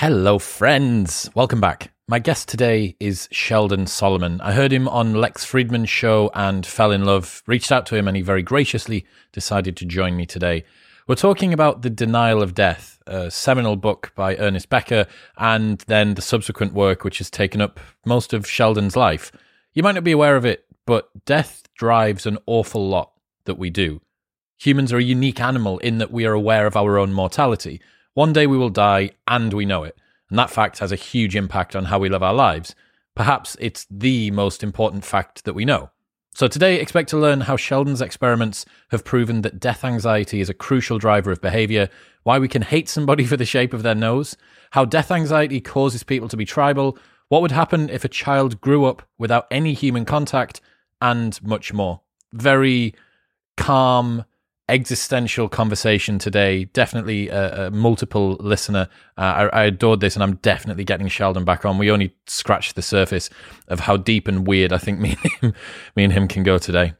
Hello, friends. Welcome back. My guest today is Sheldon Solomon. I heard him on Lex Fridman's show and fell in love, reached out to him, and he very graciously decided to join me today. We're talking about The Denial of Death, a seminal book by Ernest Becker, and then the subsequent work which has taken up most of Sheldon's life. You might not be aware of it, but death drives an awful lot that we do. Humans are a unique animal in that we are aware of our own mortality. One day we will die, and we know it. And that fact has a huge impact on how we live our lives. Perhaps it's the most important fact that we know. So, today, expect to learn how Sheldon's experiments have proven that death anxiety is a crucial driver of behavior, why we can hate somebody for the shape of their nose, how death anxiety causes people to be tribal, what would happen if a child grew up without any human contact, and much more. Very calm, existential conversation today. Definitely a, a multiple listener. Uh, I, I, adored this, and I'm definitely getting Sheldon back on. We only scratched the surface of how deep and weird I think me and him, me and him can go today.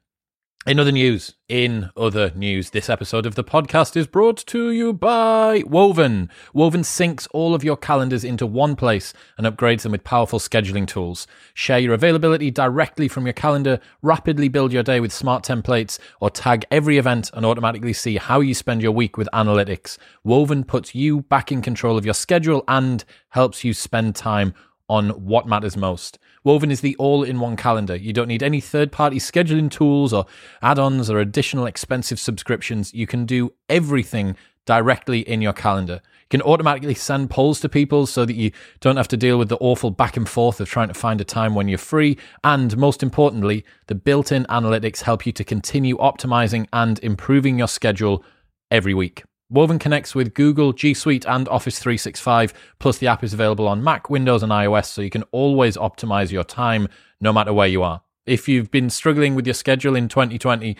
In other news, in other news, this episode of the podcast is brought to you by Woven. Woven syncs all of your calendars into one place and upgrades them with powerful scheduling tools. Share your availability directly from your calendar, rapidly build your day with smart templates, or tag every event and automatically see how you spend your week with analytics. Woven puts you back in control of your schedule and helps you spend time on what matters most. Woven is the all in one calendar. You don't need any third party scheduling tools or add ons or additional expensive subscriptions. You can do everything directly in your calendar. You can automatically send polls to people so that you don't have to deal with the awful back and forth of trying to find a time when you're free. And most importantly, the built in analytics help you to continue optimizing and improving your schedule every week. Woven connects with Google, G Suite, and Office 365. Plus, the app is available on Mac, Windows, and iOS, so you can always optimize your time no matter where you are. If you've been struggling with your schedule in 2020,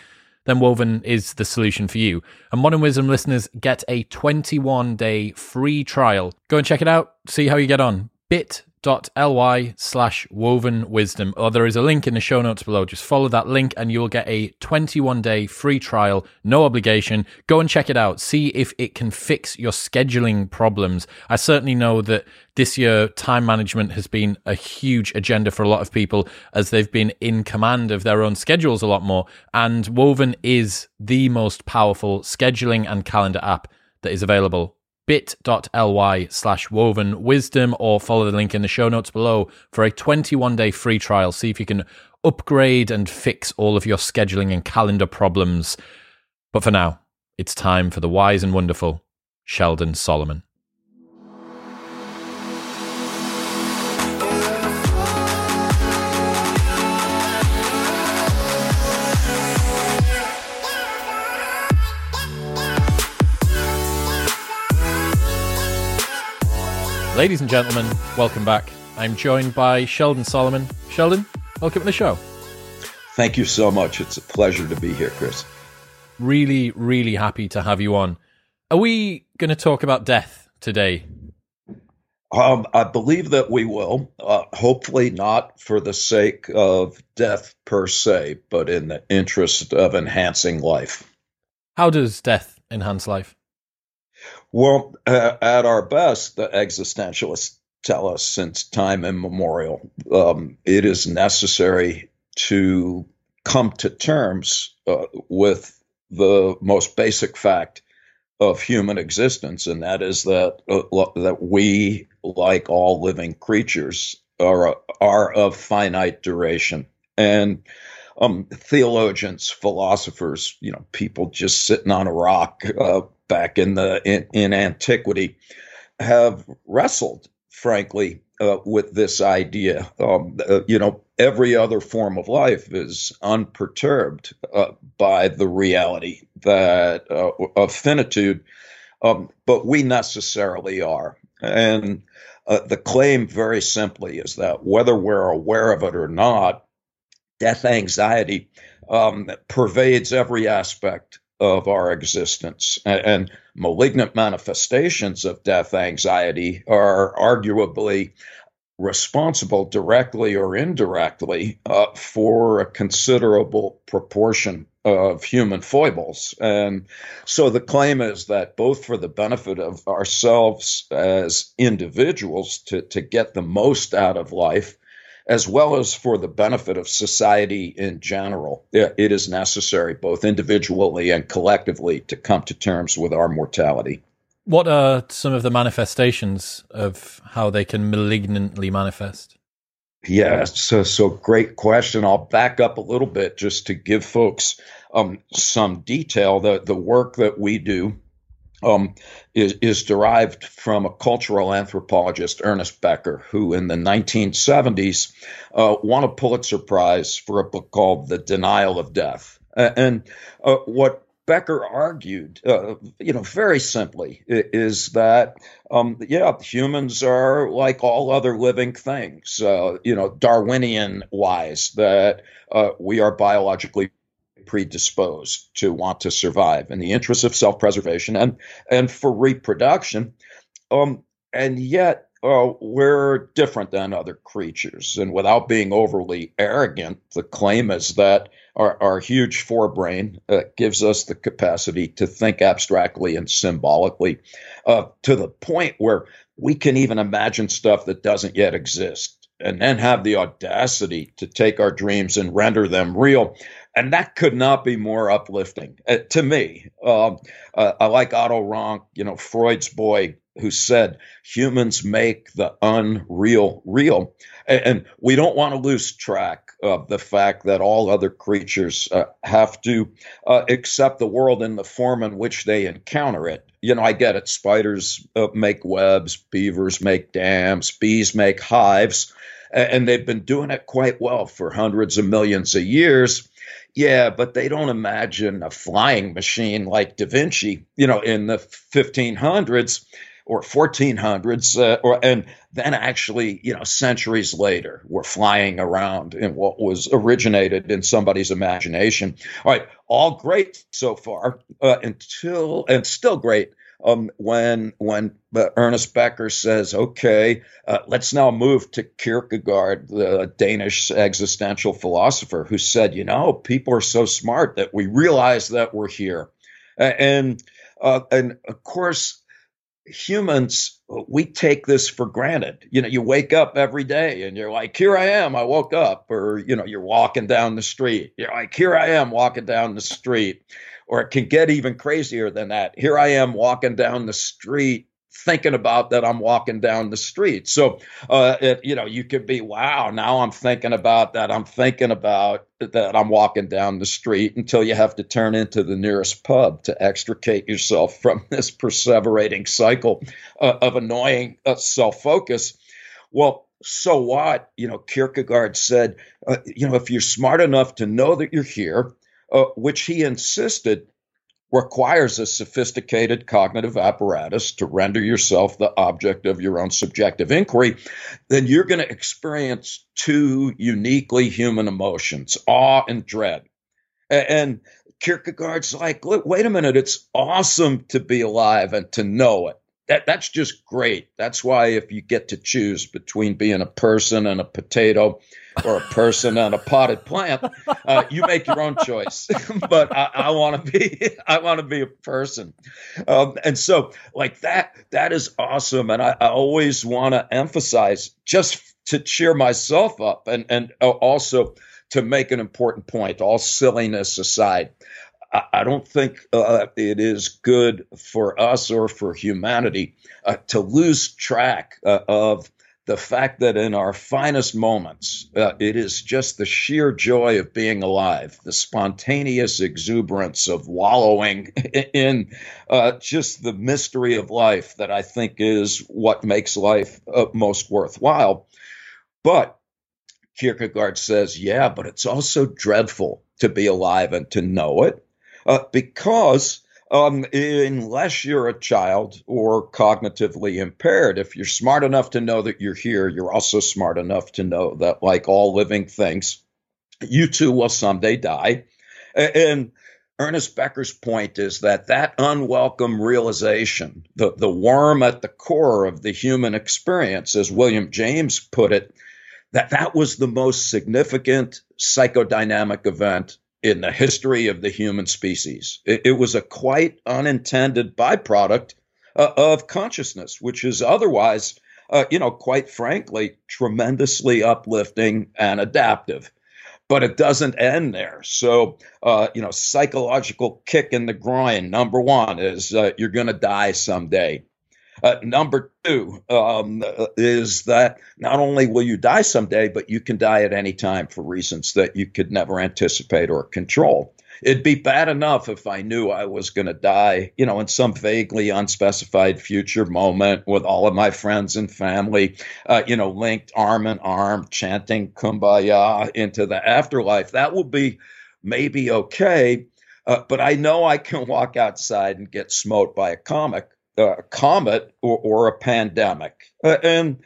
then Woven is the solution for you. And Modern Wisdom listeners get a 21 day free trial. Go and check it out, see how you get on. Bit bit.ly slash woven wisdom. Or there is a link in the show notes below. Just follow that link and you will get a 21 day free trial no obligation. Go and check it out. See if it can fix your scheduling problems. I certainly know that this year time management has been a huge agenda for a lot of people as they've been in command of their own schedules a lot more. And woven is the most powerful scheduling and calendar app that is available bit.ly slash woven wisdom or follow the link in the show notes below for a 21 day free trial. See if you can upgrade and fix all of your scheduling and calendar problems. But for now, it's time for the wise and wonderful Sheldon Solomon. Ladies and gentlemen, welcome back. I'm joined by Sheldon Solomon. Sheldon, welcome to the show. Thank you so much. It's a pleasure to be here, Chris. Really, really happy to have you on. Are we going to talk about death today? Um, I believe that we will. Uh, hopefully, not for the sake of death per se, but in the interest of enhancing life. How does death enhance life? Well, uh, at our best, the existentialists tell us since time immemorial, um, it is necessary to come to terms uh, with the most basic fact of human existence, and that is that uh, that we, like all living creatures, are are of finite duration. And um, theologians, philosophers, you know, people just sitting on a rock, uh, back in the in, in antiquity have wrestled, frankly, uh, with this idea. Um, uh, you know, every other form of life is unperturbed uh, by the reality that uh, of finitude, um, but we necessarily are. And uh, the claim, very simply, is that whether we're aware of it or not, death anxiety um, pervades every aspect of our existence. And, malignant manifestations of death anxiety are arguably responsible directly or indirectly uh, for a considerable proportion of human foibles. And so the claim is that both for the benefit of ourselves as individuals to, to get the most out of life, as well as for the benefit of society in general, it is necessary, both individually and collectively, to come to terms with our mortality. What are some of the manifestations of how they can malignantly manifest? Yeah, so so great question. I'll back up a little bit just to give folks um, some detail. The the work that we do um, is, is derived from a cultural anthropologist, Ernest Becker, who in the 1970s uh, won a Pulitzer Prize for a book called The Denial of Death. And uh, what Becker argued, uh, you know, very simply, is that, um, yeah, humans are like all other living things, uh, you know, Darwinian wise, that uh, we are biologically predisposed to want to survive in the interest of self preservation and, and for reproduction. Um, and yet, uh, we're different than other creatures. And without being overly arrogant, the claim is that our, our huge forebrain uh, gives us the capacity to think abstractly and symbolically uh, to the point where we can even imagine stuff that doesn't yet exist and then have the audacity to take our dreams and render them real. And that could not be more uplifting uh, to me. Um, uh, I like Otto Rank, you know, Freud's boy who said humans make the unreal real. And, and we don't want to lose track of the fact that all other creatures uh, have to uh, accept the world in the form in which they encounter it. You know, I get it. Spiders uh, make webs, beavers make dams, bees make hives, and they've been doing it quite well for hundreds of millions of years. Yeah, but they don't imagine a flying machine like Da Vinci, you know, in the 1500s or 1400s, uh, or and then actually, you know, centuries later, we're flying around in what was originated in somebody's imagination. All right, all great so far uh, until and still great um, when when Ernest Becker says, "Okay, uh, let's now move to Kierkegaard, the Danish existential philosopher, who said, you know, people are so smart that we realize that we're here, and uh, and of course." humans, we take this for granted. You know, you wake up every day and you're like, here I am, I woke up. Or, you know, you're walking down the street. You're like, here I am walking down the street. Or it can get even crazier than that. Here I am walking down the street thinking about that I'm walking down the street. So, uh, it, you know, you could be, wow, now I'm thinking about that. I'm thinking about that I'm walking down the street until you have to turn into the nearest pub to extricate yourself from this perseverating cycle uh, of annoying uh, self focus. Well, so what? You know, Kierkegaard said, uh, you know, if you're smart enough to know that you're here, uh, which he insisted requires a sophisticated cognitive apparatus to render yourself the object of your own subjective inquiry, then you're going to experience two uniquely human emotions awe and dread. And Kierkegaard's like, wait a minute, it's awesome to be alive and to know it. That, that's just great. That's why if you get to choose between being a person and a potato, or a person and a potted plant, uh, you make your own choice. but I, I want to be, I want to be a person, um, and so like that, that is awesome. And I, I always want to emphasize just to cheer myself up, and and uh, also to make an important point. All silliness aside. I don't think uh, it is good for us or for humanity uh, to lose track uh, of the fact that in our finest moments, uh, it is just the sheer joy of being alive, the spontaneous exuberance of wallowing in uh, just the mystery of life that I think is what makes life uh, most worthwhile. But Kierkegaard says, yeah, but it's also dreadful to be alive and to know it uh, because um, unless you're a child or cognitively impaired. If you're smart enough to know that you're here, you're also smart enough to know that, like all living things, you too will someday die. And Ernest Becker's point is that that unwelcome realization, the, the worm at the core of the human experience, as William James put it, that that was the most significant psychodynamic event in the history of the human species. It, it was a quite unintended byproduct uh, of consciousness, which is otherwise, uh, you know, quite frankly, tremendously uplifting and adaptive. But it doesn't end there. So, uh, you know, psychological kick in the groin, number one, is uh, you're going to die someday. Uh, number two um, is that not only will you die someday, but you can die at any time for reasons that you could never anticipate or control. It'd be bad enough if I knew I was going to die, you know, in some vaguely unspecified future moment with all of my friends and family, uh, you know, linked arm in arm, chanting kumbaya into the afterlife. That would be maybe okay. Uh, but I know I can walk outside and get smote by a comic a comet or, or a pandemic. Uh, and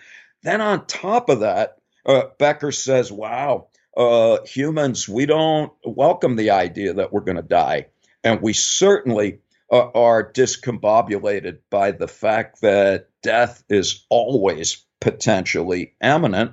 then on top of that, uh, Becker says, wow, uh, humans, we don't welcome the idea that we're going to die. And we certainly uh, are discombobulated by the fact that death is always potentially imminent.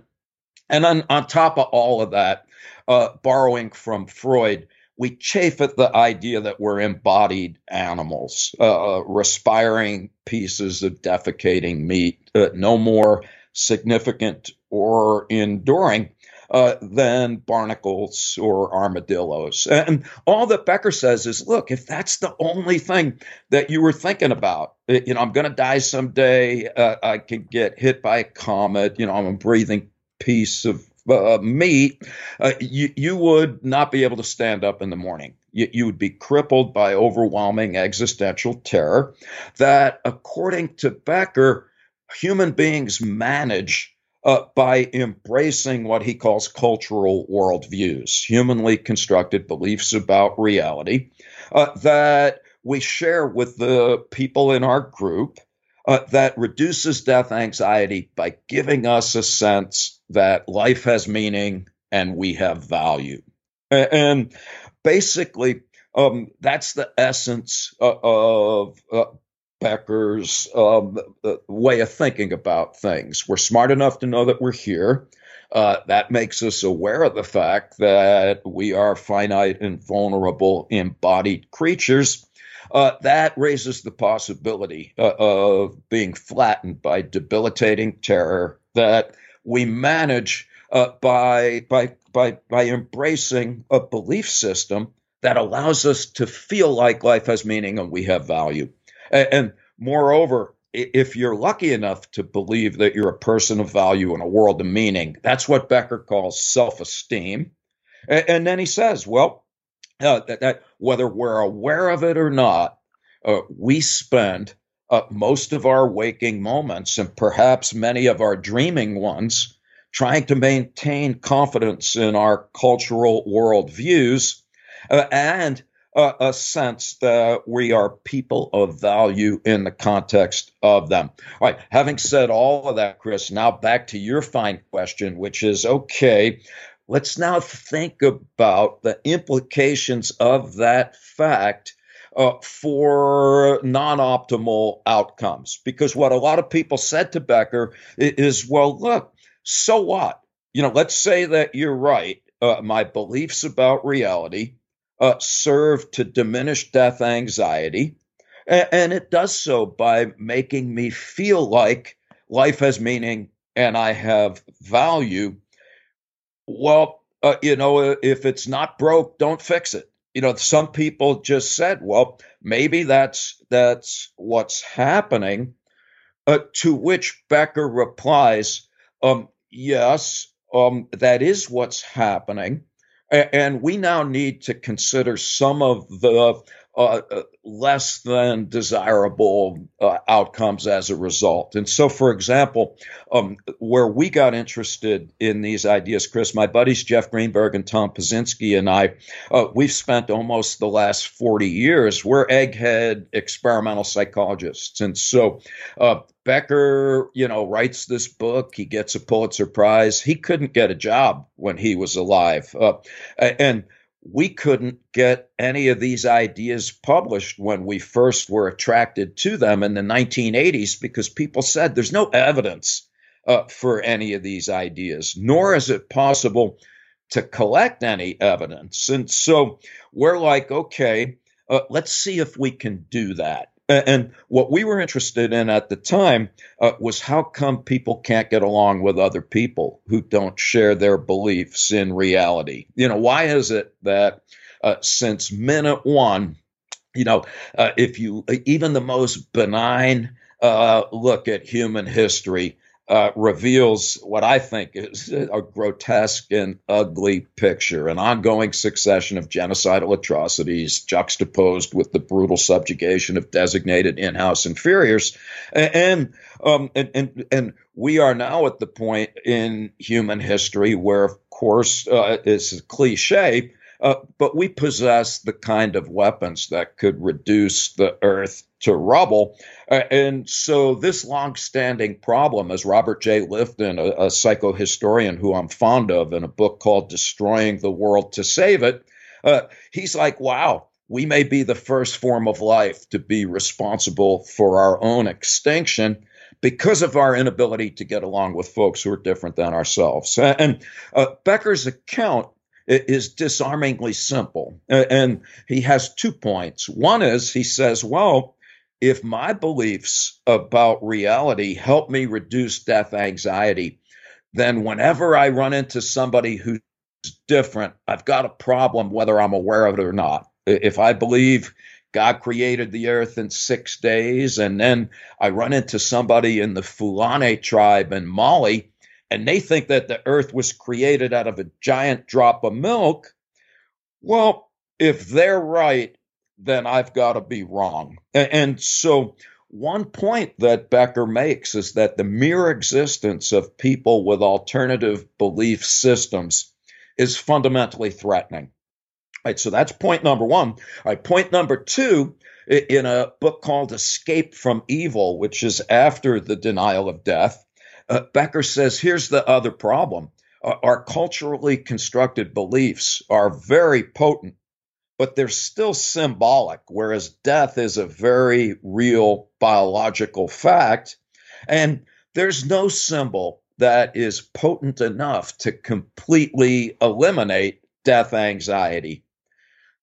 And on, on top of all of that, uh, borrowing from Freud, we chafe at the idea that we're embodied animals, uh, uh, respiring pieces of defecating meat, uh, no more significant or enduring uh, than barnacles or armadillos. And all that Becker says is look, if that's the only thing that you were thinking about, uh, you know, I'm going to die someday, uh, I could get hit by a comet, you know, I'm a breathing piece of uh, meat, uh, you, you would not be able to stand up in the morning. You, you would be crippled by overwhelming existential terror that, according to Becker, human beings manage uh, by embracing what he calls cultural worldviews, humanly constructed beliefs about reality uh, that we share with the people in our group uh, that reduces death anxiety by giving us a sense that life has meaning and we have value. And basically, um, that's the essence uh, of uh, Becker's um, uh, way of thinking about things. We're smart enough to know that we're here. Uh, that makes us aware of the fact that we are finite and vulnerable embodied creatures uh, that raises the possibility uh, of being flattened by debilitating terror that we manage uh, by, by, by, by embracing a belief system that allows us to feel like life has meaning and we have value. And, and moreover, if you're lucky enough to believe that you're a person of value in a world of meaning, that's what Becker calls self esteem. And, and, then he says, well, uh, that, that, whether we're aware of it or not, uh, we spend uh, most of our waking moments and perhaps many of our dreaming ones trying to maintain confidence in our cultural worldviews uh, and uh, a sense that we are people of value in the context of them. All right, having said all of that, Chris, now back to your fine question, which is okay, Let's now think about the implications of that fact uh, for non optimal outcomes. Because what a lot of people said to Becker is, well, look, so what? You know, let's say that you're right. Uh, my beliefs about reality uh, serve to diminish death anxiety. And, and it does so by making me feel like life has meaning and I have value well, uh, you know, if it's not broke, don't fix it. You know, some people just said, well, maybe that's that's what's happening. Uh, to which Becker replies, um, yes, um, that is what's happening. and we now need to consider some of the uh, uh, less than desirable uh, outcomes as a result. And so, for example, um, where we got interested in these ideas, Chris, my buddies Jeff Greenberg and Tom Pyszczynski and I, uh, we've spent almost the last 40 years, we're egghead experimental psychologists. And so, uh, Becker, you know, writes this book. He gets a Pulitzer Prize. He couldn't get a job when he was alive. Uh, and we couldn't get any of these ideas published when we first were attracted to them in the 1980s because people said there's no evidence uh, for any of these ideas, nor is it possible to collect any evidence. And so we're like, okay, uh, let's see if we can do that. And what we were interested in at the time uh, was how come people can't get along with other people who don't share their beliefs in reality? You know, why is it that uh, since minute one, you know, uh, if you even the most benign uh, look at human history uh, reveals what I think is a grotesque and ugly picture an ongoing succession of genocidal atrocities juxtaposed with the brutal subjugation of designated in house inferiors. And, um, and, and, and, we are now at the point in human history where, of course, uh, it's a cliche. Uh, but we possess the kind of weapons that could reduce the earth to rubble. Uh, and so, this long-standing problem, as Robert J. Lifton, a, a psychohistorian who I'm fond of, in a book called "Destroying the World to Save It," uh, he's like, "Wow." We may be the first form of life to be responsible for our own extinction because of our inability to get along with folks who are different than ourselves. And uh, Becker's account is disarmingly simple. And he has two points. One is he says, well, if my beliefs about reality help me reduce death anxiety, then whenever I run into somebody who's different, I've got a problem whether I'm aware of it or not. If I believe God created the earth in six days, and then I run into somebody in the Fulani tribe in Mali, and they think that the earth was created out of a giant drop of milk, well, if they're right, then I've got to be wrong. And so, one point that Becker makes is that the mere existence of people with alternative belief systems is fundamentally threatening. Right, so that's point number one. Right, point number two, in a book called Escape from Evil, which is after the denial of death, uh, Becker says here's the other problem. our culturally constructed beliefs are very potent but they're still symbolic, whereas death is a very real biological fact. And there's no symbol that is potent enough to completely eliminate death anxiety.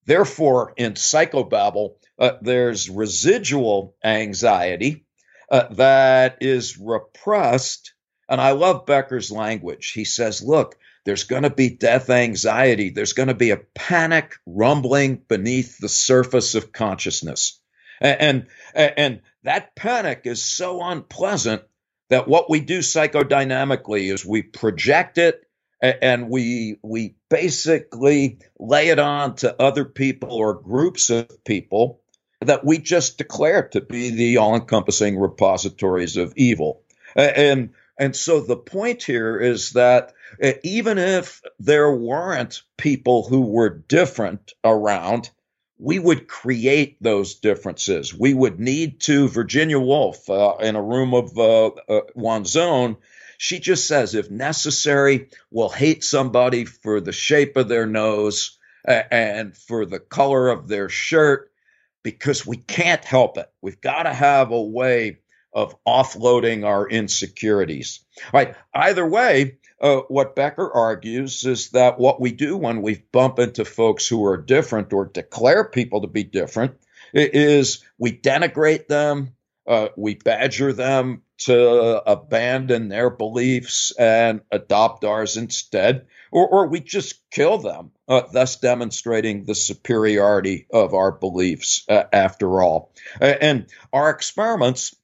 Therefore, in psychobabble, uh, there's residual anxiety uh, that is repressed. And I love Becker's language. He says, look, there's going to be death anxiety. There's going to be a panic rumbling beneath the surface of consciousness. And, and, and that panic is so unpleasant that what we do psychodynamically is we project it and we we basically lay it on to other people or groups of people that we just declare to be the all-encompassing repositories of evil. And and so the point here is that uh, even if there weren't people who were different around, we would create those differences. We would need to, Virginia Woolf, uh, in a room of uh, uh, one's own, she just says, if necessary, we'll hate somebody for the shape of their nose and for the color of their shirt because we can't help it. We've got to have a way of offloading our insecurities. Right. Either way, uh, what Becker argues is that what we do when we bump into folks who are different or declare people to be different is we denigrate them, uh, we badger them to abandon their beliefs and adopt ours instead, or, or we just kill them, uh, thus demonstrating the superiority of our beliefs uh, after all. and our experiments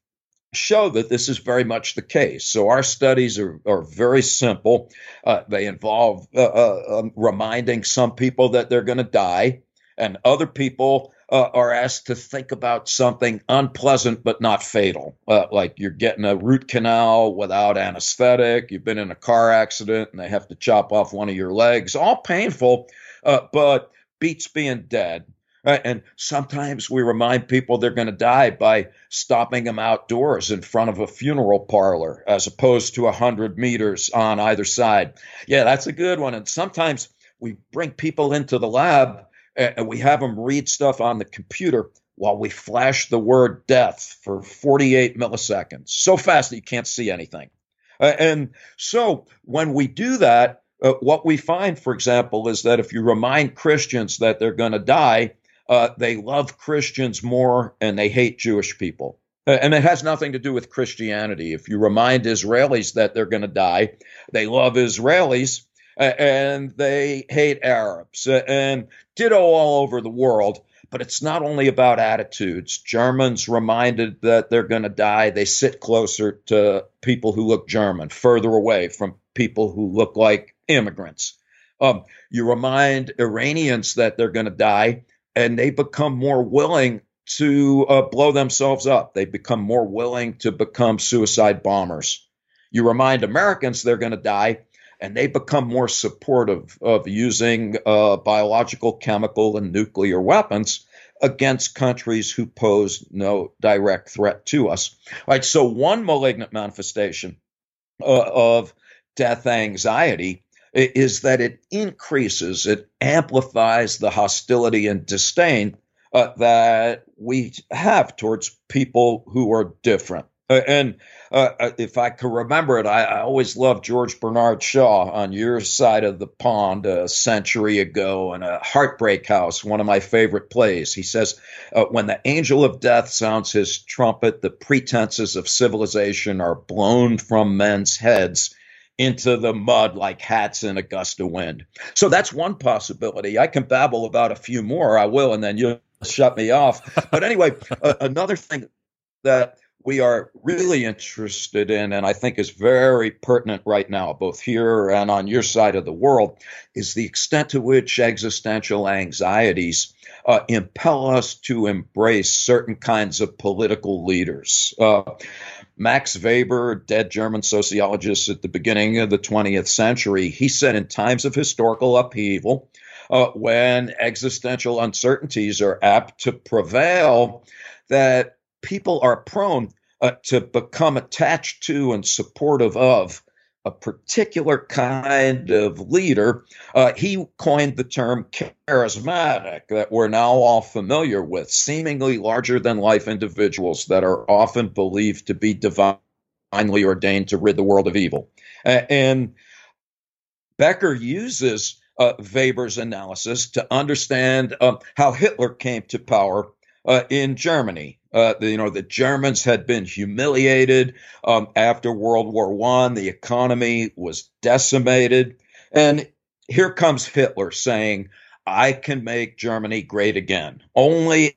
show that this is very much the case. So our studies are, are very simple. Uh, they involve uh, uh, um, reminding some people that they're going to die, and other people uh, are asked to think about something unpleasant but not fatal, uh, like you're getting a root canal without anesthetic, you've been in a car accident and they have to chop off one of your legs, all painful, uh, but beats being dead. Right? And sometimes we remind people they're going to die by stopping them outdoors in front of a funeral parlor as opposed to a 100 meters on either side. Yeah, that's a good one. And sometimes we bring people into the lab and we have them read stuff on the computer while we flash the word death for 48 milliseconds, so fast that you can't see anything. Uh, and so when we do that, uh, what we find, for example, is that if you remind Christians that they're going to die, uh, they love Christians more and they hate Jewish people. Uh, and it has nothing to do with Christianity. If you remind Israelis that they're going to die, they love Israelis and they hate Arabs. And ditto all over the world. But it's not only about attitudes. Germans reminded that they're going to die, they sit closer to people who look German, further away from people who look like immigrants. Um, you remind Iranians that they're going to die, and they become more willing to uh, blow themselves up. They become more willing to become suicide bombers. You remind Americans they're going to die, and they become more supportive of using uh, biological, chemical, and nuclear weapons against countries who pose no direct threat to us. All right, so one malignant manifestation uh, of death anxiety is that it increases, it amplifies the hostility and disdain uh, that we have towards people who are different. Uh, and uh, uh, if I can remember it, I, I, always loved George Bernard Shaw on your side of the pond a century ago in a Heartbreak House, one of my favorite plays. He says, uh, When the angel of death sounds his trumpet, the pretenses of civilization are blown from men's heads into the mud like hats in a gust of wind. So that's one possibility. I can babble about a few more. I will, and then you'll shut me off. But anyway, uh, another thing that we are really interested in, and I think is very pertinent right now, both here and on your side of the world, is the extent to which existential anxieties uh, impel us to embrace certain kinds of political leaders. Uh, Max Weber, dead German sociologist at the beginning of the 20th century, he said in times of historical upheaval, uh, when existential uncertainties are apt to prevail, that people are prone uh, to become attached to and supportive of a particular kind of leader. Uh, he coined the term charismatic that we're now all familiar with, seemingly larger than life individuals that are often believed to be divinely ordained to rid the world of evil. Uh, and Becker uses uh, Weber's analysis to understand um, how Hitler came to power uh, in Germany. Uh, the, you know, the Germans had been humiliated um, after World War One. The economy was decimated, and here comes Hitler saying, "I can make Germany great again. Only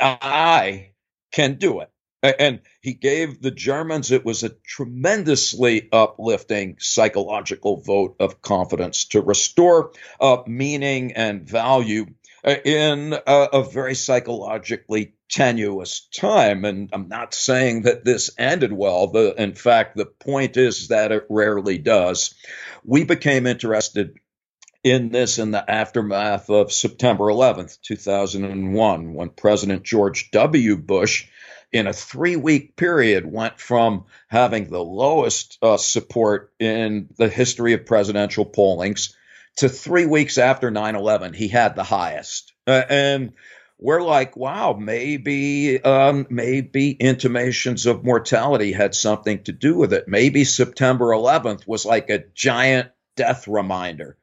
I can do it." And he gave the Germans, it was a tremendously uplifting psychological vote of confidence to restore uh, meaning and value in a, a, very psychologically tenuous time. And I'm not saying that this ended well. The, in fact, the point is that it rarely does. We became interested in this in the aftermath of September 11th, 2001, when President George W. Bush in a three week period went from having the lowest uh, support in the history of presidential pollings to three weeks after 9 11, he had the highest. Uh, and we're like, wow, maybe, um, maybe intimations of mortality had something to do with it. Maybe September 11th was like a giant death reminder.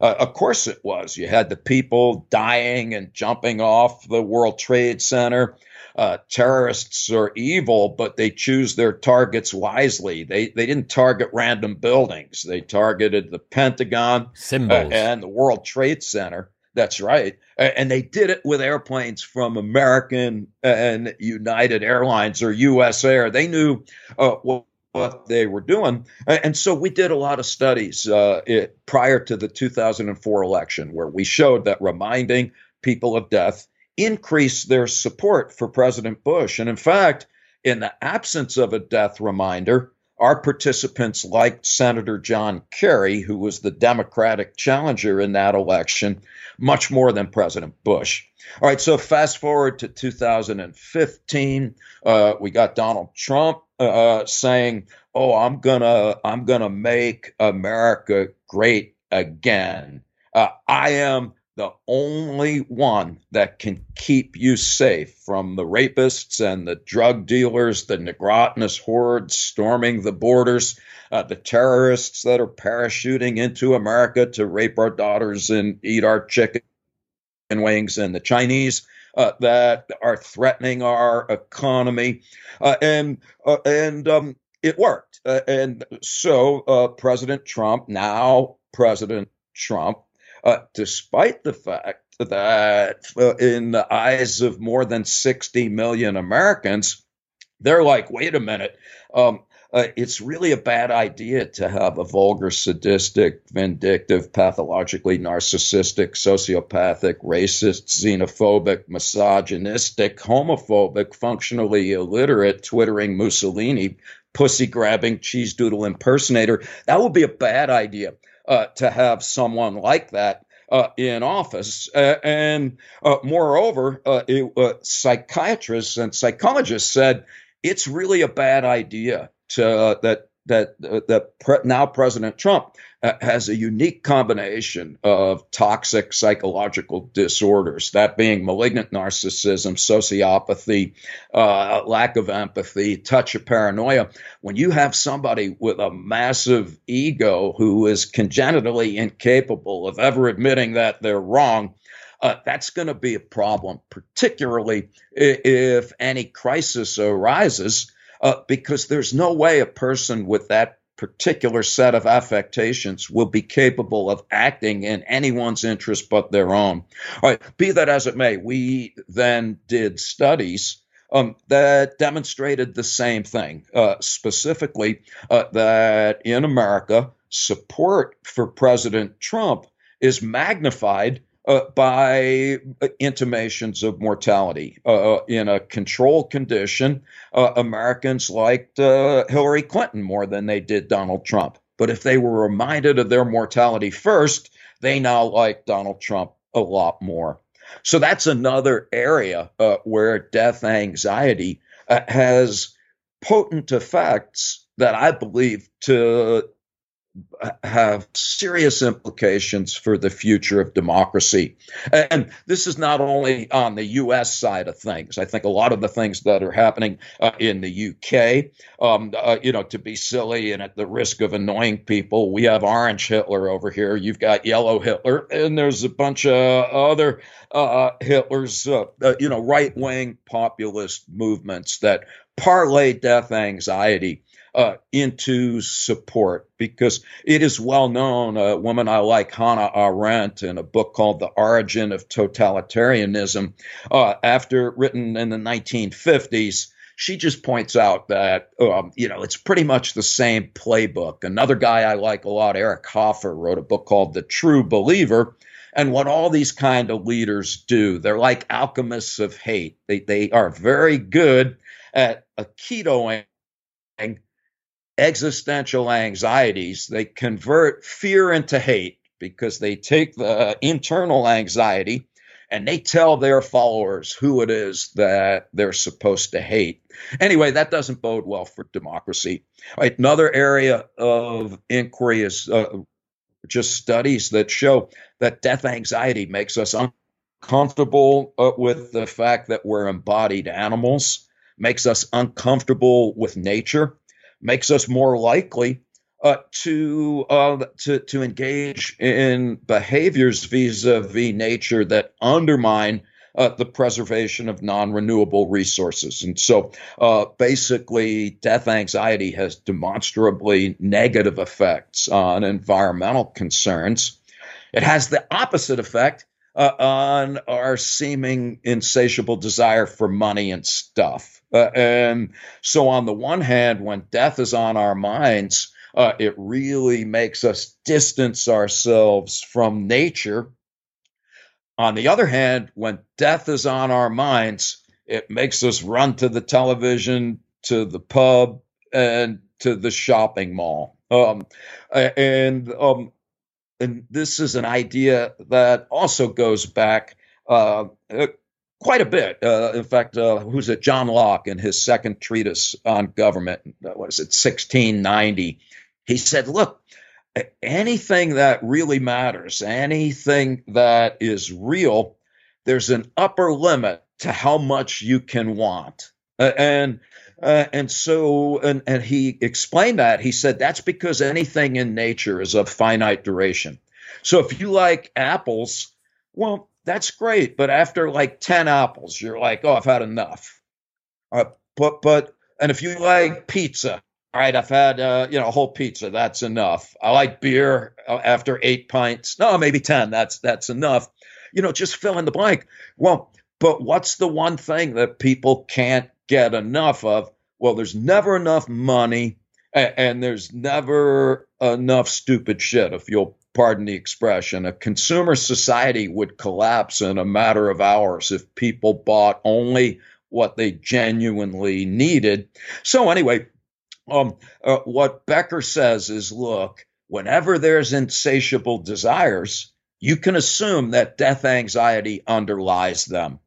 Uh, of course it was. You had the people dying and jumping off the World Trade Center uh, terrorists are evil, but they choose their targets wisely. They they didn't target random buildings. They targeted the Pentagon uh, and the World Trade Center. That's right, and they did it with airplanes from American and United Airlines or U.S. Air. They knew uh, what what they were doing. And so we did a lot of studies uh, it, prior to the 2004 election where we showed that reminding people of death increase their support for President Bush. And in fact, in the absence of a death reminder, our participants liked Senator John Kerry, who was the Democratic challenger in that election, much more than President Bush. All right, so fast forward to 2015, uh, we got Donald Trump uh, saying, "Oh, I'm gonna, I'm gonna make America great again. Uh, I am the only one that can keep you safe from the rapists and the drug dealers, the Negrotinous hordes storming the borders, uh, the terrorists that are parachuting into America to rape our daughters and eat our chicken wings, and the Chinese uh, that are threatening our economy. Uh, and uh, and um, it worked. Uh, and so uh, President Trump, now President Trump, uh, despite the fact that in the eyes of more than 60 million Americans, they're like, wait a minute, um, uh, it's really a bad idea to have a vulgar, sadistic, vindictive, pathologically narcissistic, sociopathic, racist, xenophobic, misogynistic, homophobic, functionally illiterate, twittering Mussolini, pussy grabbing, cheese doodle impersonator. That would be a bad idea uh, to have someone like that uh, in office. Uh, and uh, moreover, uh, it, uh, psychiatrists and psychologists said it's really a bad idea to, that that that pre- now President Trump uh, has a unique combination of toxic psychological disorders, that being malignant narcissism, sociopathy, uh, lack of empathy, touch of paranoia. When you have somebody with a massive ego who is congenitally incapable of ever admitting that they're wrong, uh, that's going to be a problem, particularly if any crisis arises uh, because there's no way a person with that particular set of affectations will be capable of acting in anyone's interest but their own. All right, be that as it may, we then did studies um, that demonstrated the same thing, uh, specifically uh, that in America, support for President Trump is magnified uh, by intimations of mortality. Uh, uh, in a controlled condition, uh, Americans liked uh, Hillary Clinton more than they did Donald Trump. But if they were reminded of their mortality first, they now like Donald Trump a lot more. So that's another area uh, where death anxiety has potent effects that I believe to have serious implications for the future of democracy. And this is not only on the U.S. side of things. I think a lot of the things that are happening uh, in the U.K., um, uh, you know, to be silly and at the risk of annoying people, we have Orange Hitler over here. You've got Yellow Hitler, and there's a bunch of other uh, Hitlers, uh, uh, you know, right wing populist movements that parlay death anxiety uh, into support because it is well known. A woman I like, Hannah Arendt, in a book called The Origin of Totalitarianism, uh, after written in the 1950s, she just points out that um, you know it's pretty much the same playbook. Another guy I like a lot, Eric Hoffer, wrote a book called The True Believer. And what all these kind of leaders do, they're like alchemists of hate. They, they are very good at aketoing existential anxieties, they convert fear into hate because they take the internal anxiety and they tell their followers who it is that they're supposed to hate. Anyway, that doesn't bode well for democracy. Right, another area of inquiry is uh, just studies that show that death anxiety makes us uncomfortable uh, with the fact that we're embodied animals, makes us uncomfortable with nature makes us more likely uh, to uh, to to engage in behaviors vis-a-vis nature that undermine uh, the preservation of non-renewable resources. And so, uh, basically, death anxiety has demonstrably negative effects on environmental concerns. It has the opposite effect uh, on our seeming insatiable desire for money and stuff. Uh, and so, on the one hand, when death is on our minds, uh, it really makes us distance ourselves from nature. On the other hand, when death is on our minds, it makes us run to the television, to the pub, and to the shopping mall. Um, and um, and this is an idea that also goes back uh, quite a bit. Uh, in fact, uh, who's it? John Locke in his second treatise on government, uh, what is it, 1690, he said, look, anything that really matters, anything that is real, there's an upper limit to how much you can want. Uh, and uh, and so and, and he explained that he said that's because anything in nature is of finite duration. So if you like apples, well, that's great. But after like 10 apples, you're like, oh, I've had enough. Uh, but, but, and if you like pizza, all right, I've had, uh, you know, a whole pizza. That's enough. I like beer uh, after eight pints. No, maybe 10. That's, that's enough. You know, just fill in the blank. Well, but what's the one thing that people can't get enough of? Well, there's never enough money and, and there's never enough stupid shit, if you'll pardon the expression. A consumer society would collapse in a matter of hours if people bought only what they genuinely needed. So, anyway, um, uh, what Becker says is look, whenever there's insatiable desires, you can assume that death anxiety underlies them.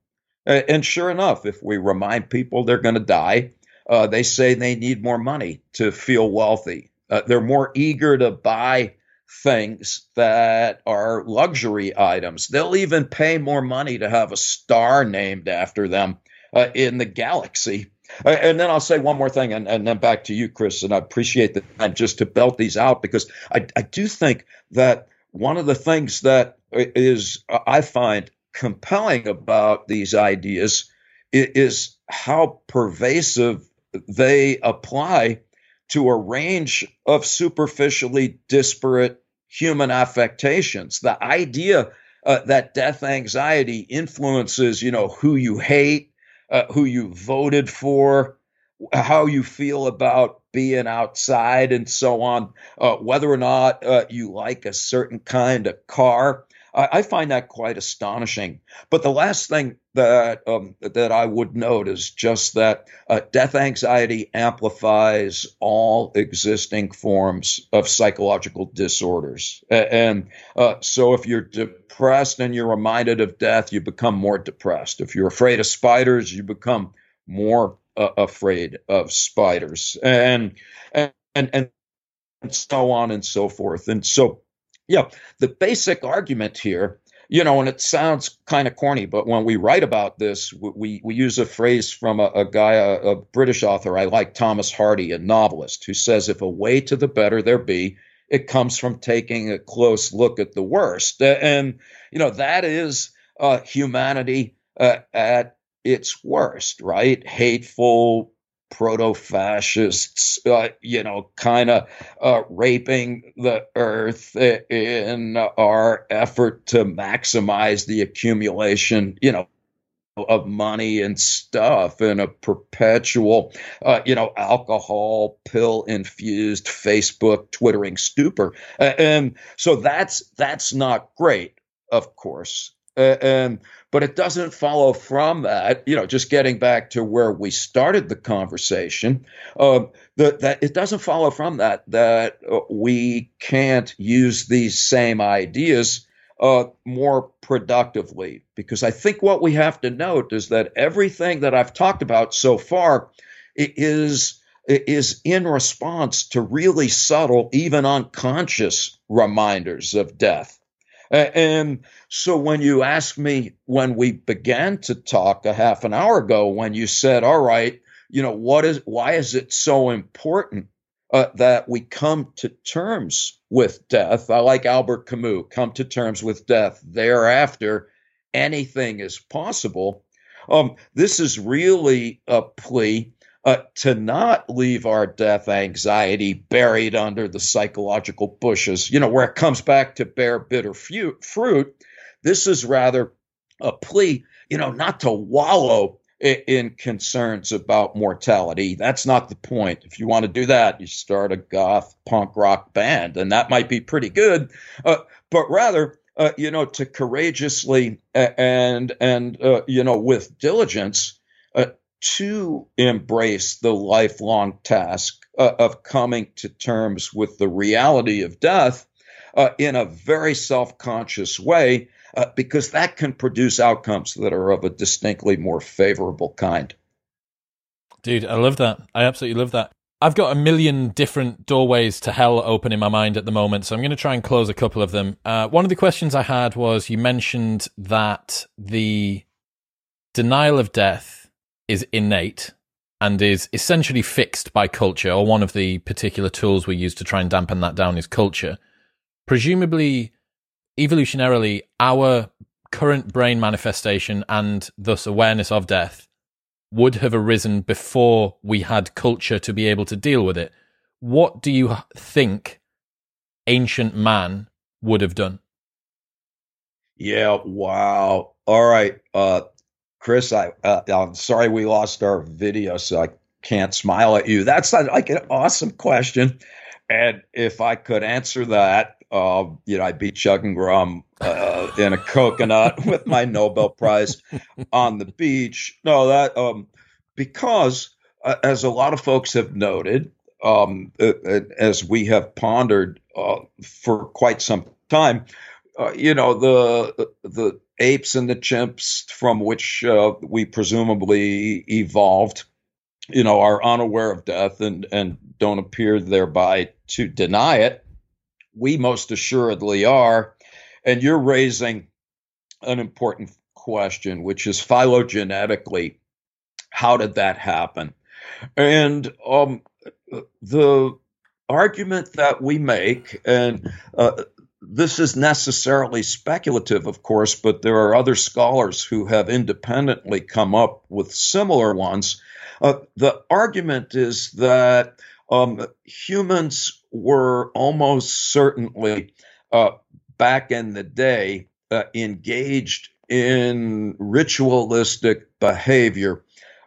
Uh, and sure enough, if we remind people they're going to die, uh, they say they need more money to feel wealthy. Uh, they're more eager to buy things that are luxury items. They'll even pay more money to have a star named after them uh, in the galaxy. Uh, and then I'll say one more thing, and, and then back to you, Chris. And I appreciate the time just to belt these out because I, I do think that one of the things that is I find compelling about these ideas is how pervasive they apply to a range of superficially disparate human affectations. The idea uh, that death anxiety influences, you know, who you hate, uh, who you voted for, how you feel about being outside, and so on, uh, whether or not uh, you like a certain kind of car. I, I find that quite astonishing. But the last thing that um, that I would note is just that uh, death anxiety amplifies all existing forms of psychological disorders. And uh, so, if you're depressed and you're reminded of death, you become more depressed. If you're afraid of spiders, you become more uh, afraid of spiders, and and and and so on and so forth. And so yeah, the basic argument here, you know, and it sounds kind of corny, but when we write about this, we, we use a phrase from a, a guy, a, a British author I like, Thomas Hardy, a novelist, who says, if a way to the better there be, it comes from taking a close look at the worst. And, you know, that is uh, humanity uh, at its worst, right? Hateful, proto fascists, uh, you know, kind of uh, raping the earth in our effort to maximize the accumulation, you know, of money and stuff in a perpetual, uh, you know, alcohol pill infused Facebook twittering stupor. and so that's that's not great, of course. And but it doesn't follow from that, you know, just getting back to where we started the conversation, uh, that, that it doesn't follow from that that uh, we can't use these same ideas uh, more productively. Because I think what we have to note is that everything that I've talked about so far is is in response to really subtle, even unconscious reminders of death. And so when you asked me when we began to talk a half an hour ago, when you said, all right, you know, what is, why is it so important uh, that we come to terms with death? I like Albert Camus, come to terms with death. Thereafter, anything is possible. Um, this is really a plea uh, to not leave our death anxiety buried under the psychological bushes, you know, where it comes back to bear bitter fruit. This is rather a plea, you know, not to wallow in concerns about mortality. That's not the point. If you want to do that, you start a goth punk rock band, and that might be pretty good. Uh, but rather, uh, you know, to courageously and and uh, you know with diligence uh, to embrace the lifelong task uh, of coming to terms with the reality of death uh, in a very self conscious way, uh, because that can produce outcomes that are of a distinctly more favorable kind. Dude, I love that. I absolutely love that. I've got a million different doorways to hell open in my mind at the moment, so I'm going to try and close a couple of them. Uh, one of the questions I had was you mentioned that the denial of death is innate and is essentially fixed by culture, or one of the particular tools we use to try and dampen that down is culture. Presumably, evolutionarily, our current brain manifestation and thus awareness of death would have arisen before we had culture to be able to deal with it. What do you think ancient man would have done? Yeah, wow. All right. Uh, Chris, I, uh, I'm sorry we lost our video, so I can't smile at you. That's like an awesome question. And if I could answer that, uh, you know, I'd be chugging rum uh, in a coconut with my Nobel Prize on the beach. No, that um, because uh, as a lot of folks have noted, um, uh, uh, as we have pondered uh, for quite some time, you know, the the apes and the chimps from which we presumably evolved, you know, are unaware of death and and don't appear thereby to deny it we most assuredly are. And you're raising an important question, which is phylogenetically, how did that happen? And um, the argument that we make, and uh, this is necessarily speculative, of course, but there are other scholars who have independently come up with similar ones. Uh, the argument is that um, humans were almost certainly uh, back in the day uh, engaged in ritualistic behavior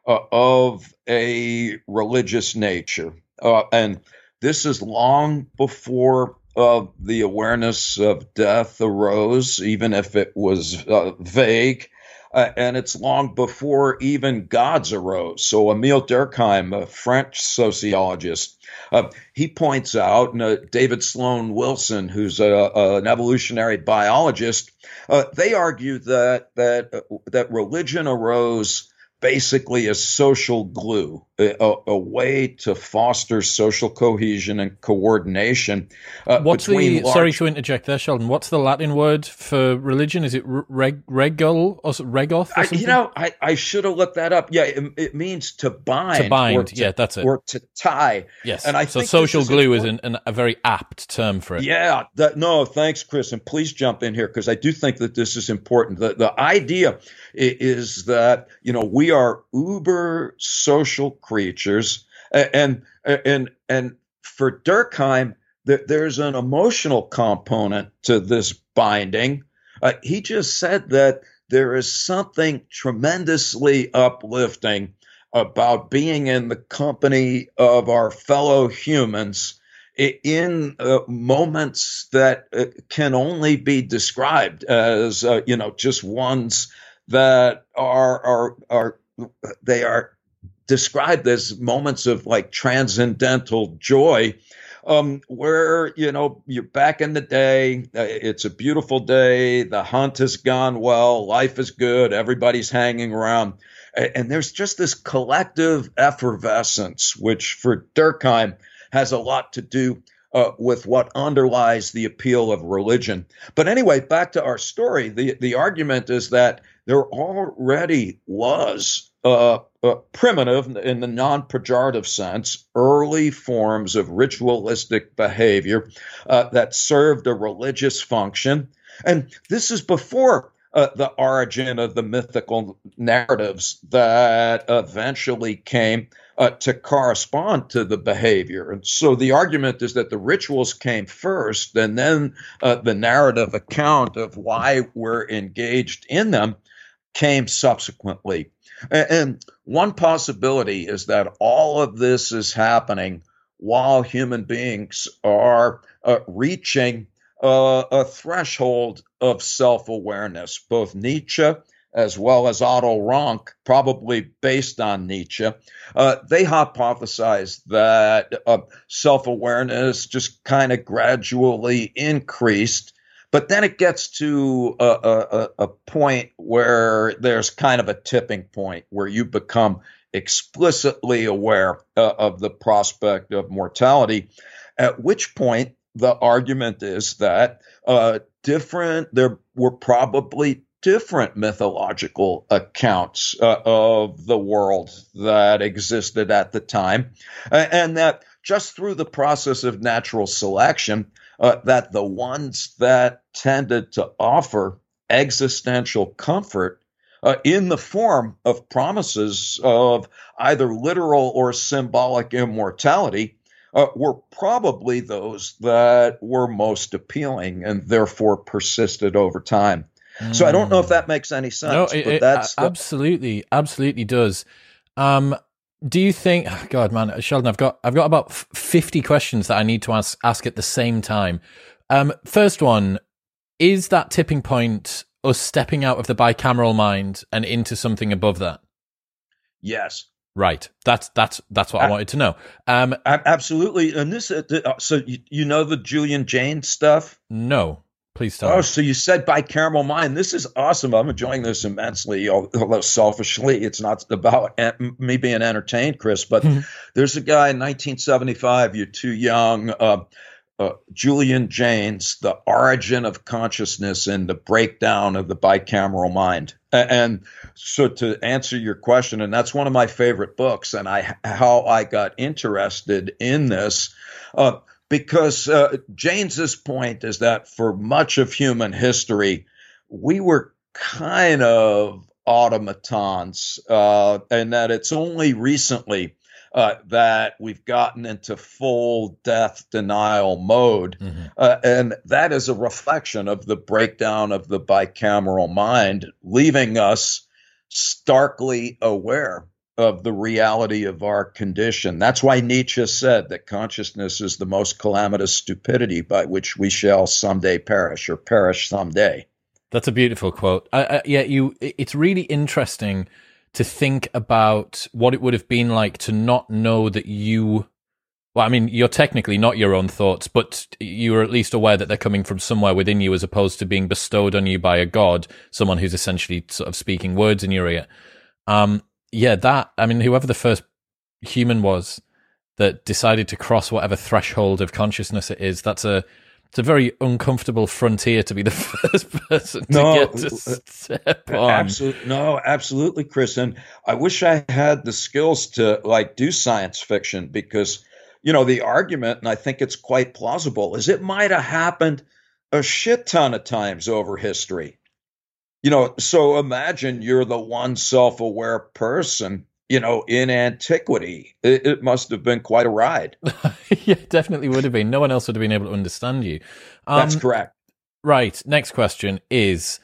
uh, of a religious nature. Uh, and this is long before uh, the awareness of death arose, even if it was uh, vague uh, and it's long before even gods arose. So Emile Durkheim, a French sociologist, uh, he points out, and uh, David Sloan Wilson, who's a, an evolutionary biologist, uh, they argue that that uh, that religion arose basically as social glue, a, a, way to foster social cohesion and coordination. Uh, what's the large... sorry to interject there, Sheldon? What's the Latin word for religion? Is it reg, regul or regoth? Or I, you know, I, I should have looked that up. Yeah, it, it means to bind. To bind. To, yeah, that's it. Or to tie. Yes. And I so social is glue is an, an, a very apt term for it. Yeah. That, no, thanks, Chris, and please jump in here because I do think that this is important. The the idea is that you know we are uber social creatures, and and and for Durkheim, there's an emotional component to this binding. Uh, he just said that there is something tremendously uplifting about being in the company of our fellow humans in uh, moments that uh, can only be described as uh, you know just ones that are are are they are described as moments of like transcendental joy um, where you know you're back in the day uh, it's a beautiful day the hunt has gone well life is good everybody's hanging around and there's just this collective effervescence which for durkheim has a lot to do uh, with what underlies the appeal of religion. But anyway, back to our story. The, the argument is that there already was uh, uh, primitive, in the non pejorative sense, early forms of ritualistic behavior uh, that served a religious function. And this is before uh, the origin of the mythical narratives that eventually came uh, to correspond to the behavior. And so the argument is that the rituals came first, and then uh, the narrative account of why we're engaged in them came subsequently. And one possibility is that all of this is happening while human beings are uh, reaching uh, a threshold of self awareness. Both Nietzsche as well as Otto Rank, probably based on Nietzsche, uh, they hypothesized that uh, self awareness just kind of gradually increased. But then it gets to a, a, a, point where there's kind of a tipping point where you become explicitly aware uh, of the prospect of mortality. At which point, the argument is that uh, different, there were probably different mythological accounts uh, of the world that existed at the time, and that just through the process of natural selection, uh, that the ones that tended to offer existential comfort uh, in the form of promises of either literal or symbolic immortality uh, were probably those that were most appealing and therefore persisted over time. Mm. So I don't know if that makes any sense. No, it, that's absolutely, absolutely does. Um, do you think? Oh God, man, Sheldon, I've got I've got about fifty questions that I need to ask ask at the same time. Um, first one is that tipping point us stepping out of the bicameral mind and into something above that. Yes. Right. That's that's that's what I, I wanted to know. Um, absolutely. And this, uh, uh, so you, you know the Julian Jaynes stuff? No. Please tell. Oh, me. so you said bicameral mind. This is awesome. I'm enjoying this immensely. Although selfishly, it's not about me being entertained, Chris. But mm-hmm. there's a guy in 1975. You're too young. Uh, uh, Julian Jaynes, The Origin of Consciousness and the Breakdown of the Bicameral Mind. And so to answer your question, and that's one of my favorite books, and I how I got interested in this, uh, because uh, Jaynes's point is that for much of human history, we were kind of automatons, uh, and that it's only recently uh, that we've gotten into full death denial mode. Mm-hmm. Uh, and that is a reflection of the breakdown of the bicameral mind, leaving us starkly aware of the reality of our condition. That's why Nietzsche said that consciousness is the most calamitous stupidity by which we shall someday perish or perish someday. That's a beautiful quote. I, I, yeah, you. It's really interesting to think about what it would have been like to not know that you well, I mean, you're technically not your own thoughts, but you're at least aware that they're coming from somewhere within you as opposed to being bestowed on you by a god, someone who's essentially sort of speaking words in your ear. Um, yeah, that, I mean, whoever the first human was that decided to cross whatever threshold of consciousness it is, that's a, it's a very uncomfortable frontier to be the first person to get to uh, step on. Absolutely, no, absolutely, Chris. And I wish I had the skills to like do science fiction because, you know, the argument, and I think it's quite plausible, is it might have happened a shit ton of times over history. You know, so imagine you're the one self-aware person you know, in antiquity. It, it, must have been quite a ride. yeah, definitely would have been. No one else would have been able to understand you. Um, That's correct. Right. Next question is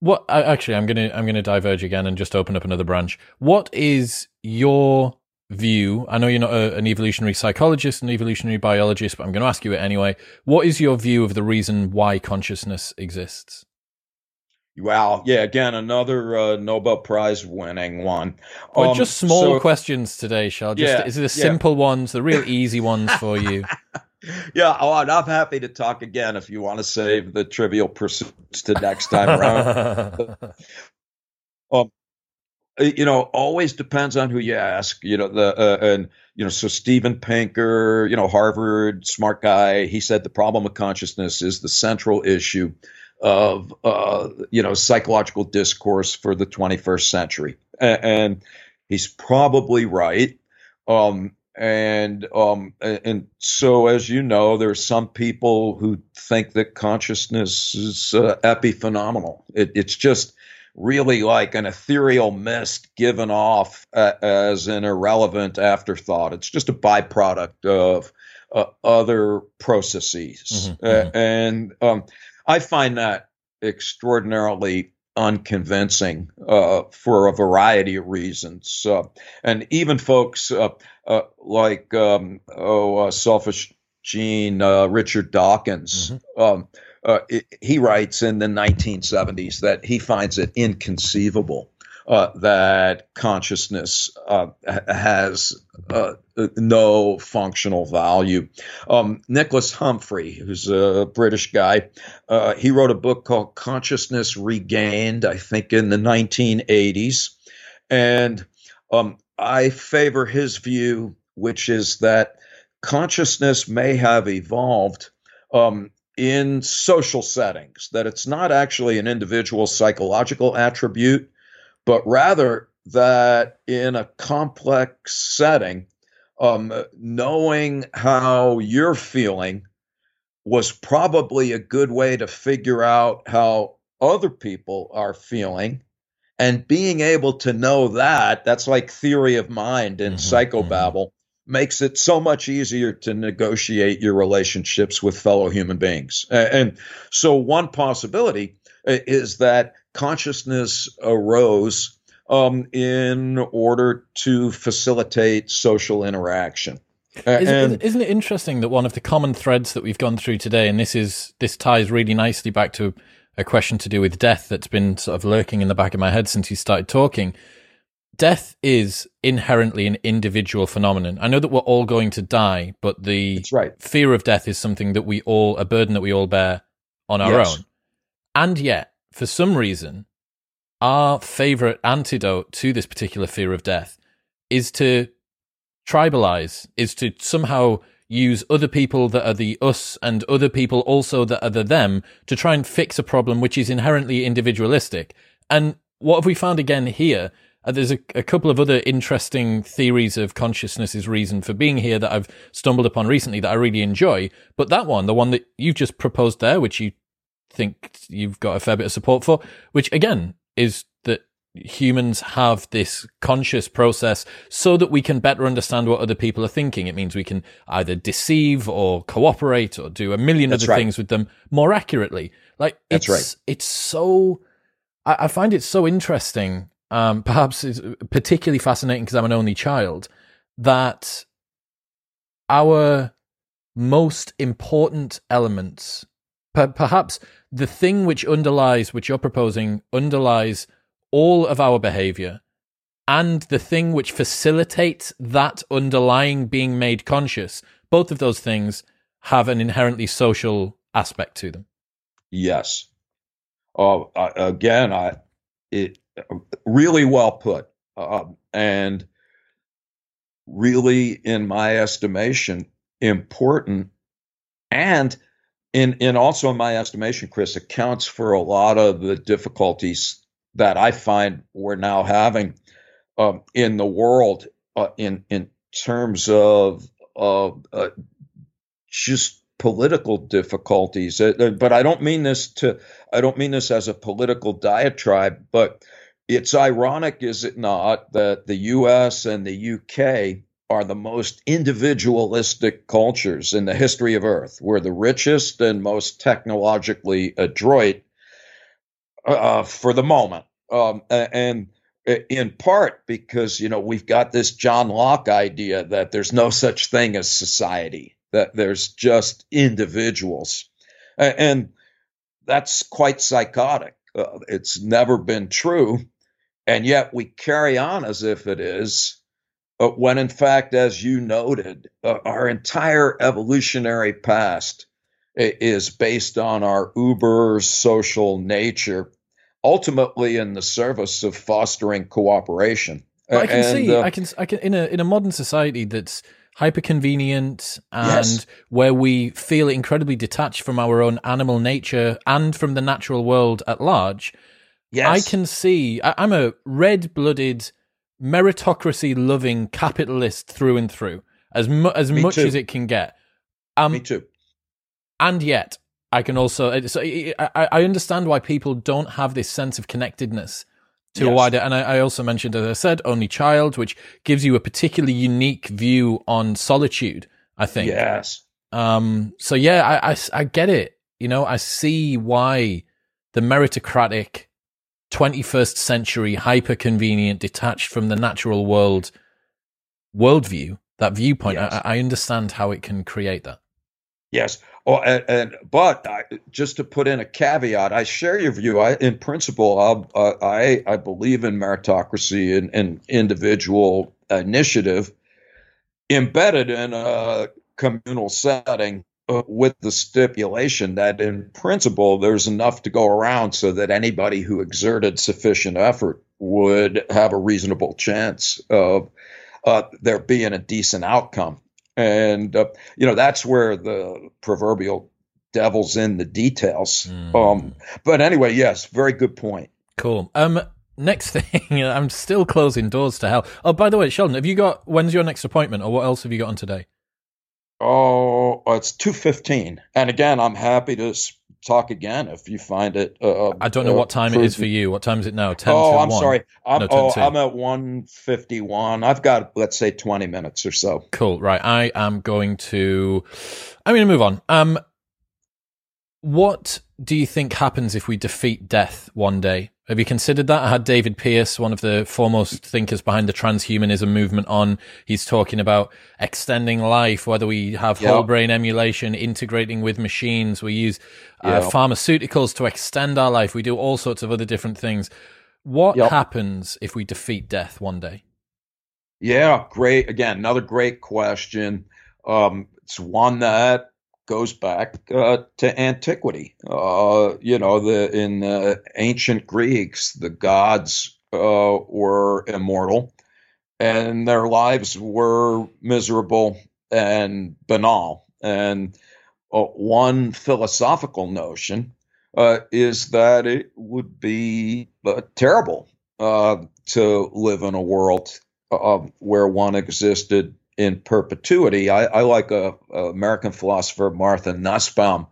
what actually I'm going to I'm going to diverge again and just open up another branch. What is your view? I know you're not a, an evolutionary psychologist, an evolutionary biologist, but I'm going to ask you it anyway. What is your view of the reason why consciousness exists? Wow. Yeah. Again, another uh, Nobel Prize winning one. Um, just small so, questions today, Shal. Just, yeah, is it the simple yeah. ones, the real easy ones for you? yeah. Oh, I'm happy to talk again if you want to save the trivial pursuits to next time around. um, you know, always depends on who you ask. You know, the uh, and you know, so Steven Pinker, you know, Harvard smart guy, he said the problem of consciousness is the central issue of uh, you know psychological discourse for the 21st century, and he's probably right. Um, and um, and so, as you know, there's some people who think that consciousness is uh, epiphenomenal. It, it's just really like an ethereal mist given off uh, as an irrelevant afterthought. It's just a byproduct of uh, other processes, mm-hmm, mm-hmm. and um, I find that extraordinarily unconvincing uh, for a variety of reasons. Uh, and even folks uh, uh like, um, oh, uh, Selfish Gene, uh, Richard Dawkins, mm-hmm. um, it, he writes in the 1970s that he finds it inconceivable uh, that consciousness uh, has uh, no functional value. Um, Nicholas Humphrey, who's a British guy, uh, he wrote a book called Consciousness Regained, I think in the 1980s. And um, I favor his view, which is that consciousness may have evolved um, in social settings, that it's not actually an individual psychological attribute, but rather that in a complex setting, um, knowing how you're feeling was probably a good way to figure out how other people are feeling. And being able to know that, that's like theory of mind in mm-hmm, psychobabble, mm-hmm. makes it so much easier to negotiate your relationships with fellow human beings. And so, one possibility uh, is that consciousness arose um, in order to facilitate social interaction. Isn't, isn't, it interesting that one of the common threads that we've gone through today, and this is this ties really nicely back to a question to do with death that's been sort of lurking in the back of my head since you started talking. Death is inherently an individual phenomenon. I know that we're all going to die, but the right. fear of death is something that we all, a burden that we all bear on our yes. own. And yet, for some reason, our favorite antidote to this particular fear of death is to tribalize, is to somehow use other people that are the us and other people also that are the them to try and fix a problem which is inherently individualistic. And what have we found again here? Uh, there's a, a, couple of other interesting theories of consciousness's reason for being here that I've stumbled upon recently that I really enjoy. But that one, the one that you've just proposed there, which you think you've got a fair bit of support for, which again is that humans have this conscious process so that we can better understand what other people are thinking. It means we can either deceive or cooperate or do a million That's other right. things with them more accurately. Like That's it's, right. It's so, I, I find it so interesting. Um, perhaps it's particularly fascinating because I'm an only child that our most important elements, perhaps the thing which underlies, which you're proposing, underlies all of our behavior and the thing which facilitates that underlying being made conscious, both of those things have an inherently social aspect to them. Yes. Uh, again, I it really well put, uh, and really, in my estimation, important and in in also in my estimation, Chris, accounts for a lot of the difficulties that I find we're now having um, in the world uh, in in terms of uh, uh, just political difficulties. Uh, uh, but I don't mean this to I don't mean this as a political diatribe. But it's ironic, is it not, that the U.S. and the UK are the most individualistic cultures in the history of Earth. We're the richest and most technologically adroit uh, for the moment. Um, and in part because, you know, we've got this John Locke idea that there's no such thing as society, that there's just individuals. And that's quite psychotic. Uh, it's never been true. And yet we carry on as if it is uh, when in fact, as you noted, uh, our entire evolutionary past is based on our uber social nature, ultimately in the service of fostering cooperation. I can and, see, uh, I can, I can, in a in a modern society that's hyper convenient and yes. where we feel incredibly detached from our own animal nature and from the natural world at large. Yes. I can see. I, I'm a red blooded meritocracy loving capitalist through and through, as mu- as Me much too. as it can get. Um, Me too. And yet, I can also. So I, I understand why people don't have this sense of connectedness to yes. a wider. And I, I, also mentioned, as I said, only child, which gives you a particularly unique view on solitude. I think. Yes. Um. So yeah, I, I, I get it. You know, I see why the meritocratic 21st century, hyper convenient, detached from the natural world worldview, that viewpoint. Yes. I, I, understand how it can create that. Yes. Oh, and, and but I, just to put in a caveat, I share your view. I, in principle, uh, I I believe in meritocracy and, and individual initiative embedded in a communal setting uh, with the stipulation that in principle there's enough to go around so that anybody who exerted sufficient effort would have a reasonable chance of uh, there being a decent outcome. And, uh, you know, that's where the proverbial devil's in the details. Mm. Um, but anyway, yes, very good point. Cool. Um, next thing, I'm still closing doors to hell. Oh, by the way, Sheldon, have you got, when's your next appointment or what else have you got on today? Oh, it's 2.15. And again, I'm happy to talk again if you find it. Uh, I don't know uh, what time it is for you. What time is it now? Ten. Oh, I'm 1? sorry. I'm, no, oh, I'm at one fifty one. I've got let's say twenty minutes or so. Cool. Right. I am going to. I'm going to move on. Um, what do you think happens if we defeat death one day? Have you considered that? I had David Pearce, one of the foremost thinkers behind the transhumanism movement, on. He's talking about extending life, whether we have yep. whole brain emulation, integrating with machines. We use uh, pharmaceuticals to extend our life. We do all sorts of other different things. What yep. happens if we defeat death one day? Yeah, great. Again, another great question. Um, it's one that goes back uh, to antiquity. Uh, you know, the in the ancient Greeks, the gods uh, were immortal, and their lives were miserable and banal. And uh, one philosophical notion uh, is that it would be uh, terrible to live in a world where one existed in perpetuity. I, I like a, a, American philosopher Martha Nussbaum,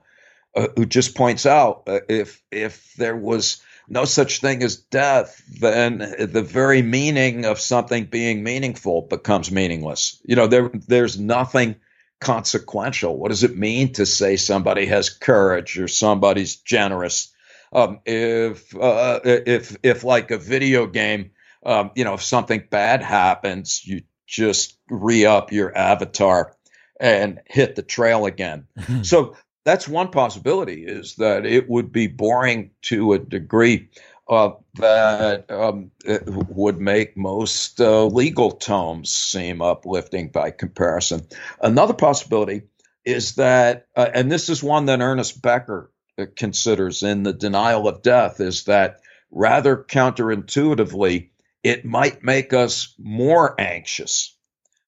uh, who just points out uh, if if there was no such thing as death, then the very meaning of something being meaningful becomes meaningless. You know, there there's nothing consequential. What does it mean to say somebody has courage or somebody's generous? Um, if uh, if if like a video game, um, you know, if something bad happens, you just re up your avatar and hit the trail again. So that's one possibility is that it would be boring to a degree uh, that um, would make most uh, legal tomes seem uplifting by comparison. Another possibility is that, uh, and this is one that Ernest Becker uh, considers in The Denial of Death, is that rather counterintuitively, it might make us more anxious.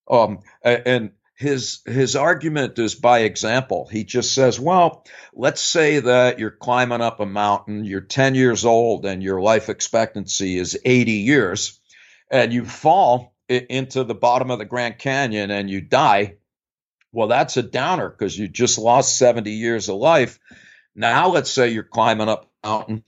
Um, and his his argument is by example. He just says, well, let's say that you're climbing up a mountain, you're 10 years old, and your life expectancy is 80 years, and you fall into the bottom of the Grand Canyon and you die. Well, that's a downer because you just lost 70 years of life. Now, let's say you're climbing up a mountain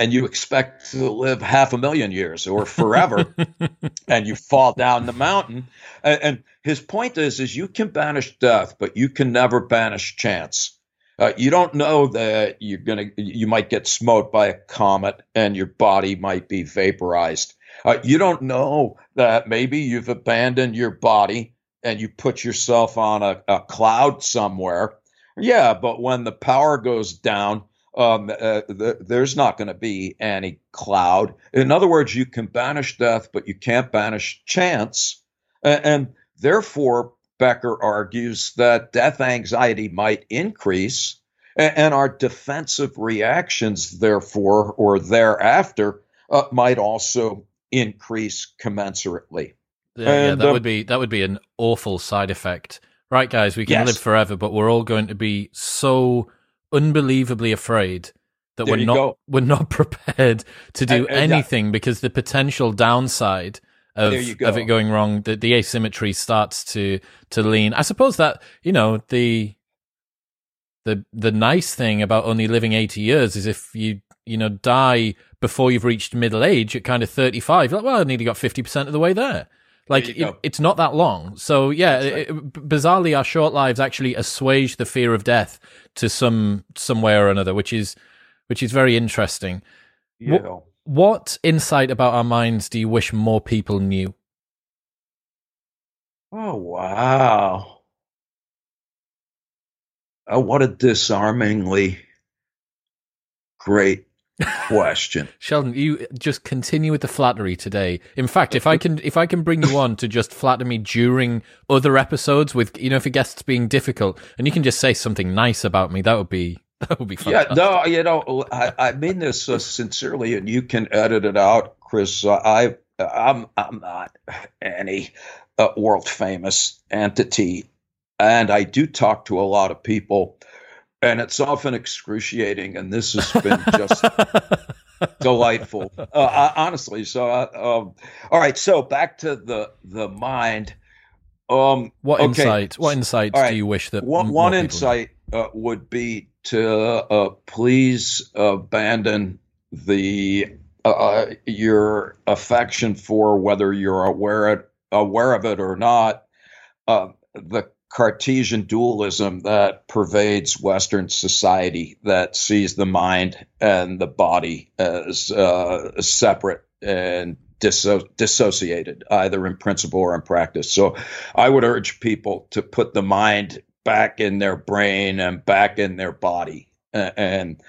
and you expect to live half a million years or forever and you fall down the mountain. And, and, his point is is you can banish death but you can never banish chance. Uh, you don't know that you're gonna you might get smote by a comet and your body might be vaporized. Uh, you don't know that maybe you've abandoned your body and you put yourself on a, a cloud somewhere. Yeah but when the power goes down um, uh, the, there's not going to be any cloud. In other words, you can banish death, but you can't banish chance. And, and therefore, Becker argues that death anxiety might increase, and, and our defensive reactions, therefore, or thereafter, uh, might also increase commensurately. Yeah, and, yeah that um, would be that would be an awful side effect. Right, guys, we can yes. live forever, but we're all going to be so unbelievably afraid that there we're not go. we're not prepared to do uh, uh, anything yeah. because the potential downside of of it going wrong, the, the asymmetry starts to to lean. I suppose that you know the the the nice thing about only living eighty years is if you you know die before you've reached middle age at kind of thirty five, like well, I nearly got fifty percent of the way there. Like it, it's not that long. So yeah, right. it, bizarrely, our short lives actually assuage the fear of death to some some way or another, which is which is very interesting. Yeah. What, what insight about our minds do you wish more people knew? Oh wow! Oh, what a disarmingly great question. Sheldon, you just continue with the flattery today. In fact, if I can if I can bring you on to just flatter me during other episodes with you know if a guest's being difficult and you can just say something nice about me, that would be that would be fantastic. Yeah, no, you know, I, I mean this uh, sincerely, and you can edit it out, Chris. Uh, I I'm I'm not any uh, world famous entity, and I do talk to a lot of people and it's often excruciating. And this has been just delightful, uh, honestly. So, uh, um, all right. So back to the the mind. Um, what okay. insight? What insights right. do you wish that one, one insight uh, would be to uh, please abandon the uh, your affection for whether you're aware aware of it or not. Uh, the Cartesian dualism that pervades Western society that sees the mind and the body as uh, separate and disso- dissociated, either in principle or in practice. So I would urge people to put the mind back in their brain and back in their body and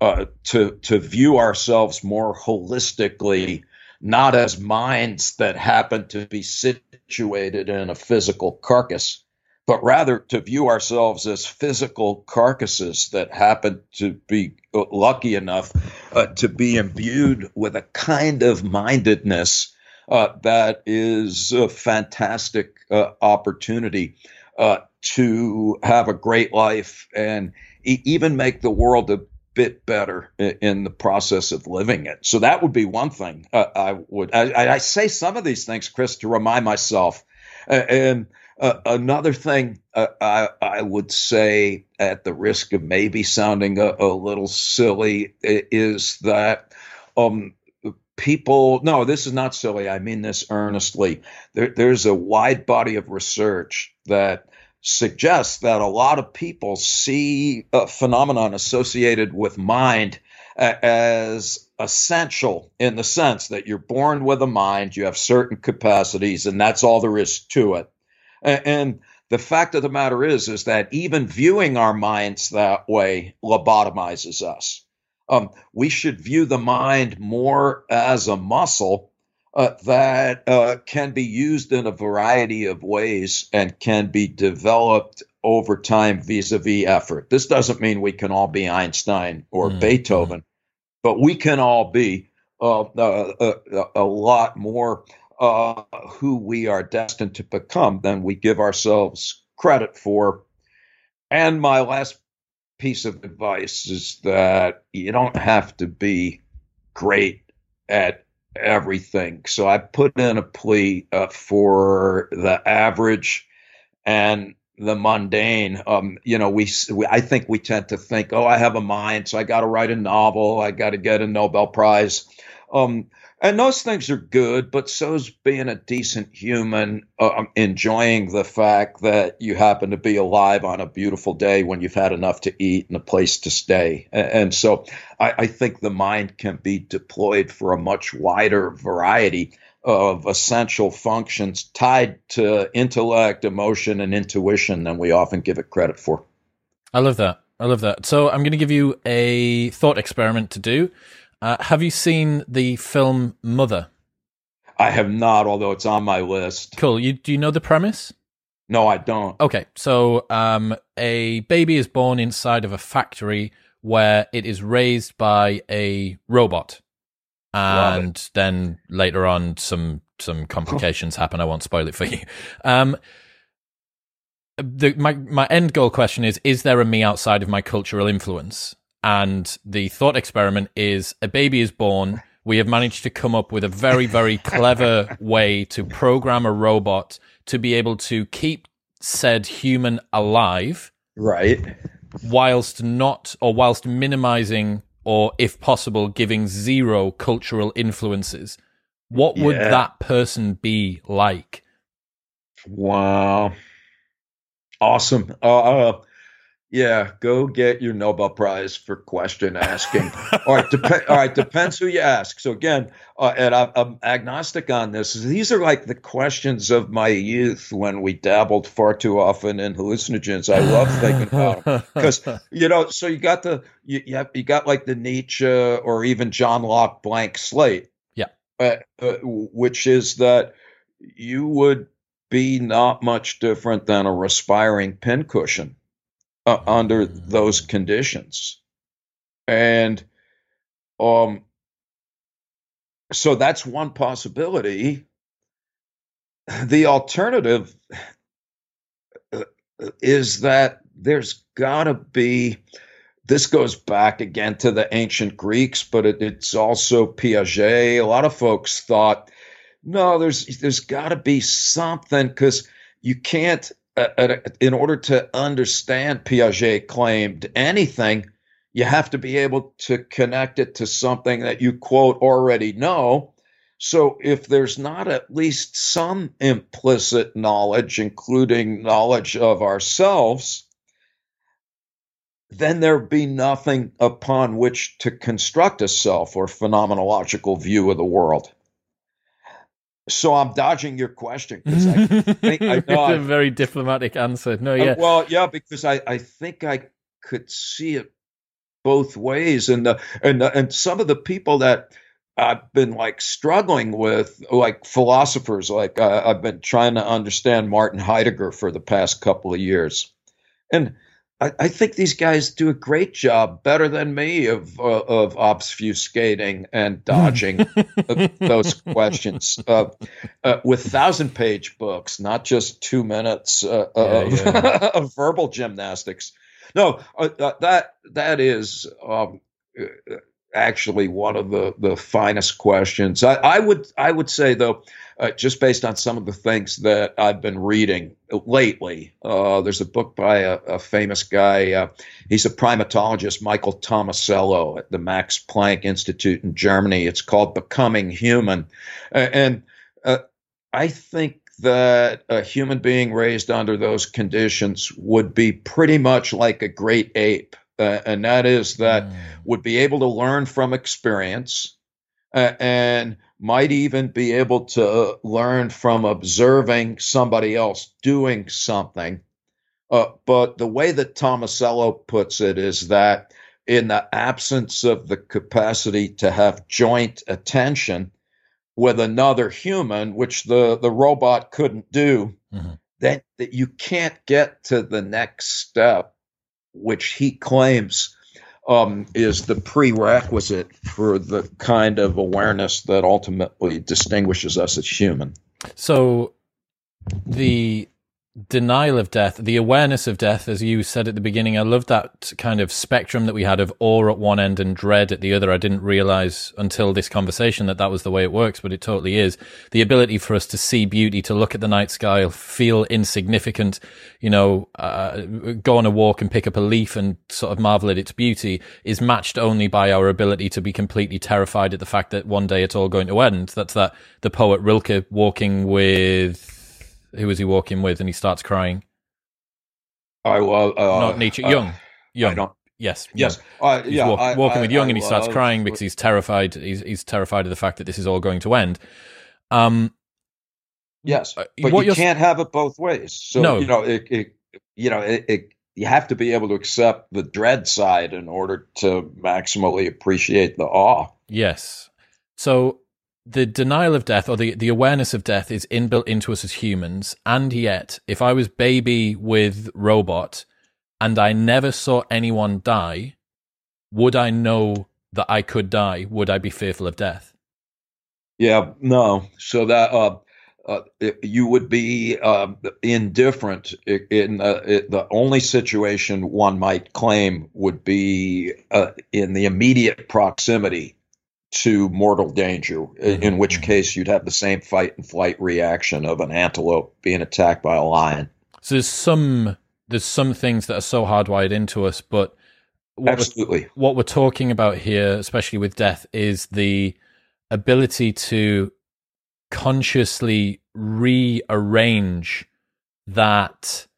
uh, to, to view ourselves more holistically, not as minds that happen to be situated in a physical carcass but rather to view ourselves as physical carcasses that happen to be lucky enough uh, to be imbued with a kind of mindedness uh, that is a fantastic uh, opportunity uh, to have a great life and e- even make the world a bit better in the process of living it. So that would be one thing uh, I would. I, I, say some of these things, Chris, to remind myself. and uh, another thing uh, I, I, would say, at the risk of maybe sounding a, a little silly, is that um, people, no, this is not silly. I mean this earnestly. There, there's a wide body of research that suggests that a lot of people see a phenomenon associated with mind as essential in the sense that you're born with a mind, you have certain capacities, and that's all there is to it. And the fact of the matter is, is that even viewing our minds that way lobotomizes us. Um, we should view the mind more as a muscle uh, that uh, can be used in a variety of ways and can be developed over time vis-a-vis effort. This doesn't mean we can all be Einstein or mm, Beethoven, but we can all be uh, uh a, a, lot more uh, who we are destined to become than we give ourselves credit for. And my last piece of advice is that you don't have to be great at everything. So I put in a plea uh, for the average and the mundane. Um, you know, we, we, I think we tend to think, oh, I have a mind, so I got to write a novel, I got to get a Nobel Prize. Um, and those things are good, but so's being a decent human, uh, um, enjoying the fact that you happen to be alive on a beautiful day when you've had enough to eat and a place to stay. And, so I, I, think the mind can be deployed for a much wider variety of essential functions tied to intellect, emotion, and intuition than we often give it credit for. I love that. I love that. So I'm going to give you a thought experiment to do. Uh, have you seen the film Mother? I have not, although it's on my list. Cool. You do you know the premise? No, I don't. Okay, so um, a baby is born inside of a factory where it is raised by a robot, and then later on, some some complications happen. I won't spoil it for you. Um, the, my my end goal question is: Is there a me outside of my cultural influence? And the thought experiment is a baby is born. We have managed to come up with a very, very clever way to program a robot to be able to keep said human alive. Right. Whilst not, or whilst minimizing, or if possible, giving zero cultural influences. What would yeah. that person be like? Wow. Awesome. Uh, uh Yeah, go get your Nobel Prize for question asking. all right, dep- all right, depends who you ask. So again, uh, and I, I'm agnostic on this. These are like the questions of my youth when we dabbled far too often in hallucinogens. I love thinking about them because you know. So you got the you you, have, you got like the Nietzsche or even John Locke blank slate. Yeah, uh, uh, which is that you would be not much different than a respiring pincushion uh, under those conditions. And um, so that's one possibility. The alternative uh, is that there's got to be. This goes back again to the ancient Greeks, but it, it's also Piaget. A lot of folks thought, no, there's there's got to be something because you can't Uh, uh, in order to understand Piaget claimed anything, you have to be able to connect it to something that you quote already know. So if there's not at least some implicit knowledge, including knowledge of ourselves, then there'd be nothing upon which to construct a self or phenomenological view of the world. So I'm dodging your question because I think I know it's a very diplomatic answer. No, yeah. Uh, well, yeah, because I, I think I could see it both ways, and the and the, and some of the people that I've been like struggling with, like philosophers, like uh, I've been trying to understand Martin Heidegger for the past couple of years, and I, I, think these guys do a great job, better than me, of uh, of obfuscating and dodging those questions uh, uh, with thousand page books, not just two minutes uh, yeah, of, yeah. of, verbal gymnastics. No, uh, that that is um, actually one of the the finest questions. I, I would I would say though uh, just based on some of the things that I've been reading lately. Uh, there's a book by a, a famous guy. Uh, he's a primatologist, Michael Tomasello, at the Max Planck Institute in Germany. It's called Becoming Human. and uh, I think that a human being raised under those conditions would be pretty much like a great ape. Uh, and that is that mm. would be able to learn from experience uh, and might even be able to learn from observing somebody else doing something. Uh, but the way that Tomasello puts it is that in the absence of the capacity to have joint attention with another human, which the, the robot couldn't do, mm-hmm. then that you can't get to the next step, which he claims um, is the prerequisite for the kind of awareness that ultimately distinguishes us as human. So, the denial of death, the awareness of death, as you said at the beginning. I love that kind of spectrum that we had of awe at one end and dread at the other. I didn't realize until this conversation that that was the way it works, but it totally is. The ability for us to see beauty, to look at the night sky, feel insignificant, you know, uh, go on a walk and pick up a leaf and sort of marvel at its beauty is matched only by our ability to be completely terrified at the fact that one day it's all going to end. That's that the poet Rilke walking with who was he walking with? And he starts crying. I well, uh, not Nietzsche. Jung, uh, Jung. Yes, yes. Uh, he's yeah, walk, I, walking I, with Jung, and he starts crying because he's terrified. He's he's terrified of the fact that this is all going to end. Um, yes, uh, but you can't have it both ways. So no. you know, it, it you know, it, it, you have to be able to accept the dread side in order to maximally appreciate the awe. Yes. So the denial of death or the, the awareness of death is inbuilt into us as humans. And yet, if I was baby with robot and I never saw anyone die, would I know that I could die? Would I be fearful of death? Yeah, no. So that uh, uh, you would be uh, indifferent in the only situation one might claim would be uh, in the immediate proximity to mortal danger, mm-hmm. in which mm-hmm. case you'd have the same fight and flight reaction of an antelope being attacked by a lion. So there's some there's some things that are so hardwired into us, but what absolutely we're, what we're talking about here, especially with death, is the ability to consciously rearrange that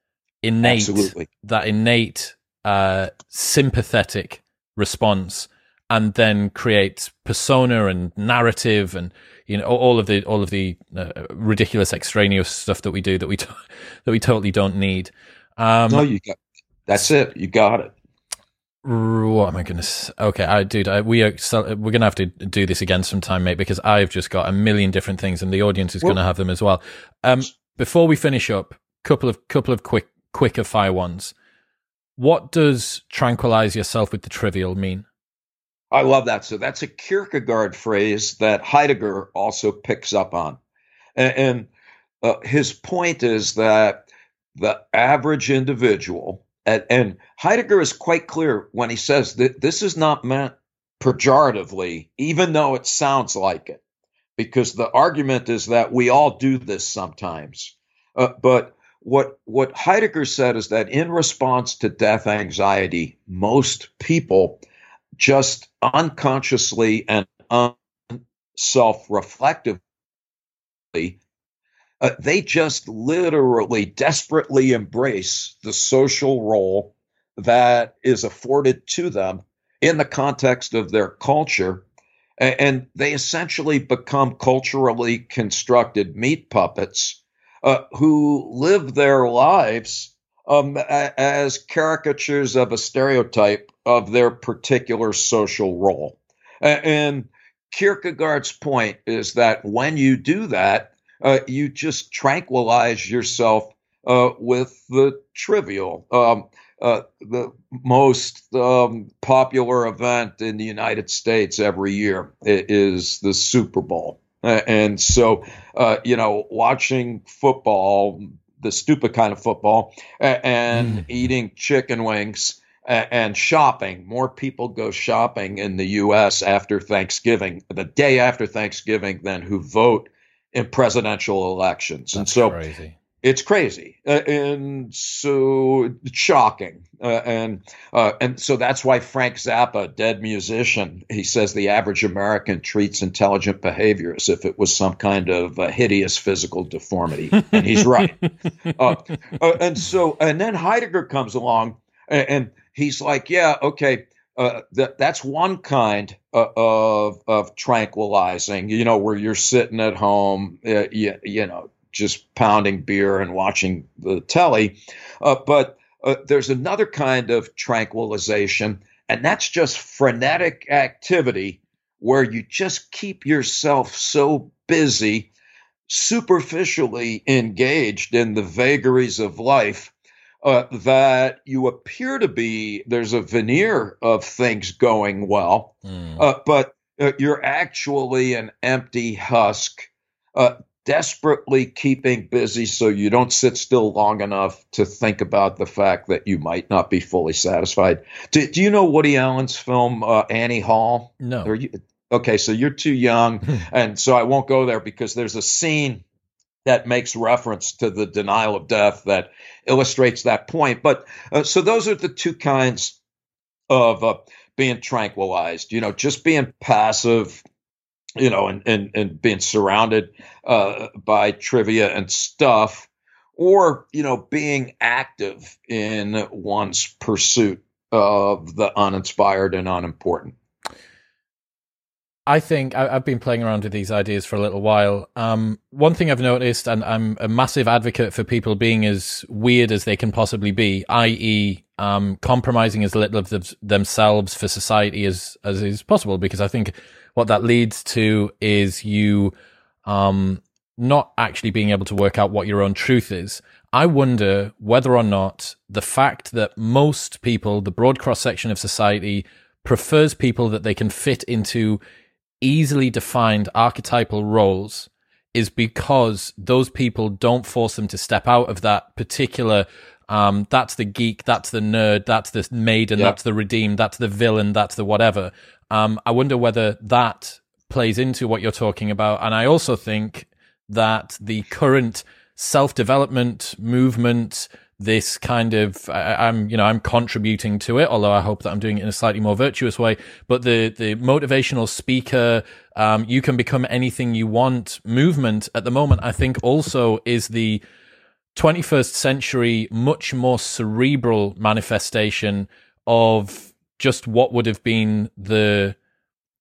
innate absolutely. that innate uh, sympathetic response and then create persona and narrative and you know all of the all of the uh, ridiculous extraneous stuff that we do that we that we totally don't need. Um, no, you got that's it. You got it. What am I going to? Okay, I dude, I, we are we're going to have to do this again sometime, mate, because I've just got a million different things, and the audience is well, to have them as well. Um, before we finish up, couple of couple of quick quicker fire ones. What does tranquilize yourself with the trivial mean? I love that. So that's a Kierkegaard phrase that Heidegger also picks up on, and, and uh, his point is that the average individual and, and Heidegger is quite clear when he says that this is not meant pejoratively, even though it sounds like it, because the argument is that we all do this sometimes. Uh, but what what Heidegger said is that in response to death anxiety, most people just unconsciously and self-reflectively uh, they just literally desperately embrace the social role that is afforded to them in the context of their culture. And they essentially become culturally constructed meat puppets uh, who live their lives um, as caricatures of a stereotype of their particular social role. And Kierkegaard's point is that when you do that, uh, you just tranquilize yourself uh, with the trivial. Um, uh, the most um, popular event in the United States every year is the Super Bowl. and so, uh, you know, watching football, the stupid kind of football, and mm. eating chicken wings and shopping. More people go shopping in the U.S. after Thanksgiving, the day after Thanksgiving, than who vote in presidential elections. That's and so crazy. it's crazy. Uh, and so it's shocking. Uh, and uh, and so that's why Frank Zappa, dead musician, he says the average American treats intelligent behavior as if it was some kind of hideous physical deformity. and he's right. Uh, uh, and so, and then Heidegger comes along and, he's like, yeah, okay uh, that that's one kind uh, of of tranquilizing. You know, where you're sitting at home, uh, you, you know, just pounding beer and watching the telly. Uh, but uh, there's another kind of tranquilization, and that's just frenetic activity where you just keep yourself so busy, superficially engaged in the vagaries of life uh, that you appear to be there's a veneer of things going well, mm. uh, but uh, you're actually an empty husk, uh, desperately keeping busy so you don't sit still long enough to think about the fact that you might not be fully satisfied. Do, do you know Woody Allen's film uh, Annie Hall? No. You, okay, so you're too young, and so I won't go there because there's a scene that makes reference to the denial of death that illustrates that point. But uh, so those are the two kinds of uh, being tranquilized, you know, just being passive, you know, and, and, and being surrounded uh, by trivia and stuff, or, you know, being active in one's pursuit of the uninspired and unimportant. I think I, have been playing around with these ideas for a little while. Um, one thing I've noticed, and I'm a massive advocate for people being as weird as they can possibly be, i.e., um, compromising as little of the, themselves for society as as is possible, because I think what that leads to is you um, not actually being able to work out what your own truth is. I wonder whether or not the fact that most people, the broad cross section of society, prefers people that they can fit into easily defined archetypal roles is because those people don't force them to step out of that particular um, that's the geek, that's the nerd, that's the maiden, yep. that's the redeemed, that's the villain, that's the whatever. Um, I wonder whether that plays into what you're talking about. And I also think that the current self development movement, this kind of I, am you know I'm contributing to it, although I hope that I'm doing it in a slightly more virtuous way. But the the motivational speaker, um, you can become anything you want movement at the moment, I think also is the 21st century, much more cerebral manifestation of just what would have been the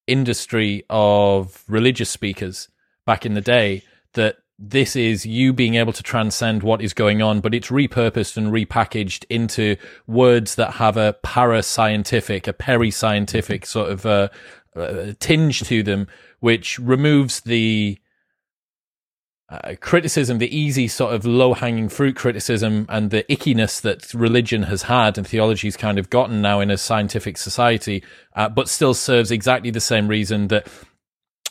industry of religious speakers back in the day that this is you being able to transcend what is going on, but it's repurposed and repackaged into words that have a para-scientific, a peri-scientific sort of uh, uh, tinge to them, which removes the uh, criticism, the easy sort of low hanging fruit criticism and the ickiness that religion has had and theology's kind of gotten now in a scientific society, uh, but still serves exactly the same reason that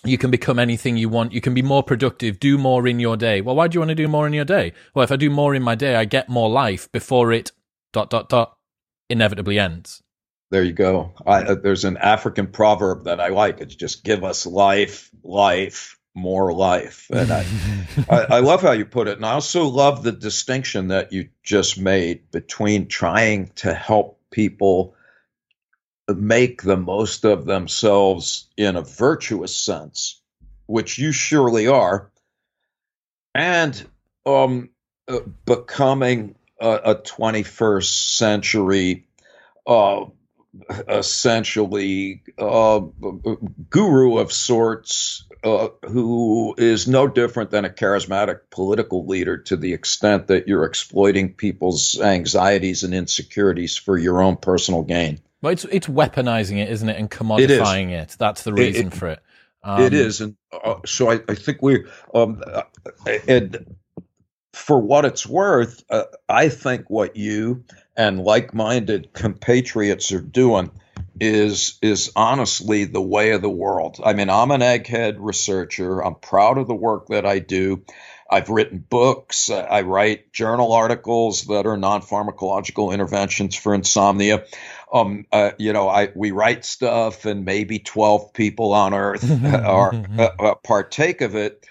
you can become anything you want. You can be more productive, do more in your day. Well, why do you want to do more in your day? Well, if I do more in my day, I get more life before it dot dot dot inevitably ends. There you go. I, uh, there's an African proverb that I like. It's just give us life, life, more life. And I, I, I, love how you put it. And I also love the distinction that you just made between trying to help people make the most of themselves in a virtuous sense, which you surely are, and um, uh, becoming a, a, 21st century uh, essentially uh, guru of sorts uh, who is no different than a charismatic political leader to the extent that you're exploiting people's anxieties and insecurities for your own personal gain. Well, it's it's weaponizing it, isn't it, and commodifying it, it. That's the reason it, it, for it. Um, it is, and uh, so I, I think we um, uh, and for what it's worth, uh, I think what you and like-minded compatriots are doing is is honestly the way of the world. I mean, I'm an egghead researcher. I'm proud of the work that I do. I've written books. I write journal articles that are non-pharmacological interventions for insomnia. Um, uh, you know, I we write stuff, and maybe twelve people on Earth are uh, uh, partake of it.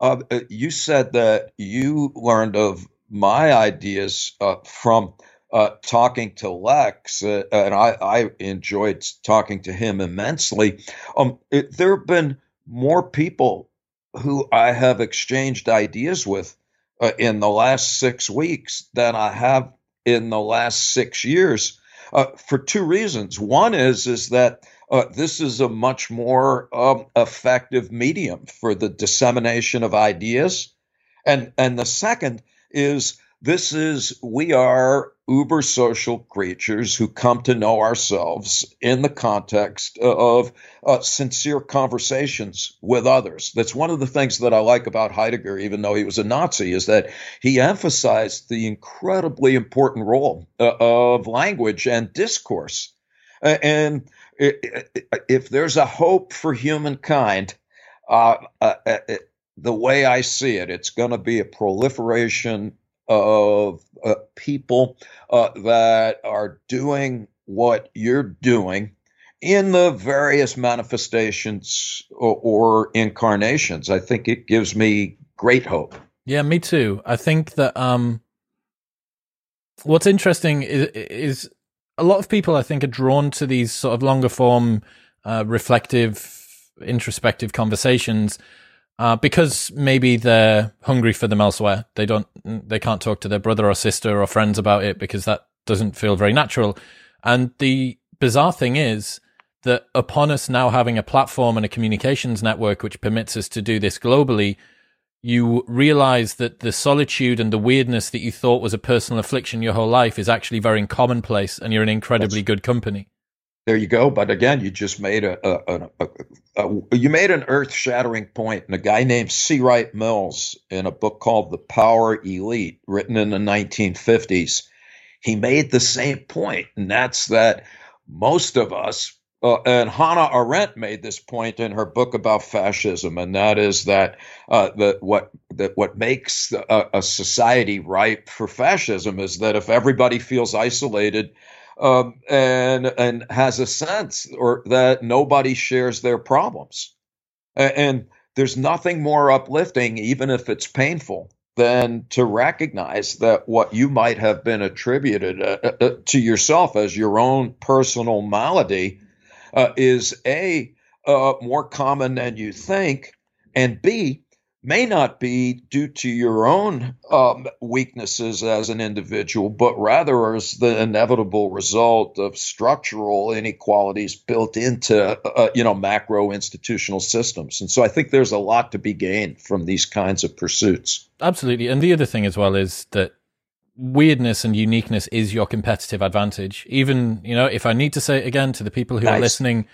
Uh, you said that you learned of my ideas uh, from uh, talking to Lex, uh, and I, I, enjoyed talking to him immensely. Um, it, there have been more people who I have exchanged ideas with uh, in the last six weeks than I have in the last six years, uh, for two reasons. One is is that uh, this is a much more um, effective medium for the dissemination of ideas, and and the second is this is we are uber social creatures who come to know ourselves in the context of uh, sincere conversations with others. That's one of the things that I like about Heidegger, even though he was a Nazi, is that he emphasized the incredibly important role uh, of language and discourse. and if there's a hope for humankind, uh, uh, uh, the way I see it, it's going to be a proliferation of uh, people uh, that are doing what you're doing in the various manifestations or, or, incarnations. I think it gives me great hope. Yeah, me too. I think that um, what's interesting is, is a lot of people, I think, are drawn to these sort of longer form, uh, reflective, introspective conversations uh, because maybe they're hungry for them elsewhere. They don't, they can't talk to their brother or sister or friends about it because that doesn't feel very natural. And the bizarre thing is that upon us now having a platform and a communications network which permits us to do this globally, you realize that the solitude and the weirdness that you thought was a personal affliction your whole life is actually very commonplace and you're in incredibly That's, good company there you go. But again, you just made a, a, a, a you made an earth shattering point. And a guy named C. Wright Mills, in a book called The Power Elite, written in the 1950s, he made the same point, and that's that most of us. Uh, and Hannah Arendt made this point in her book about fascism, and that is that uh, that what that what makes a, a society ripe for fascism is that if everybody feels isolated um, and and has a sense or that nobody shares their problems. And there's nothing more uplifting, even if it's painful, than to recognize that what you might have been attributed uh, uh, uh to yourself as your own personal malady uh, is a uh, more common than you think, and b may not be due to your own um, weaknesses as an individual, but rather as the inevitable result of structural inequalities built into uh, you know macro institutional systems. And so I think there's a lot to be gained from these kinds of pursuits. Absolutely, and the other thing as well is that weirdness and uniqueness is your competitive advantage. Even you know, if I need to say it again to the people who nice. are listening,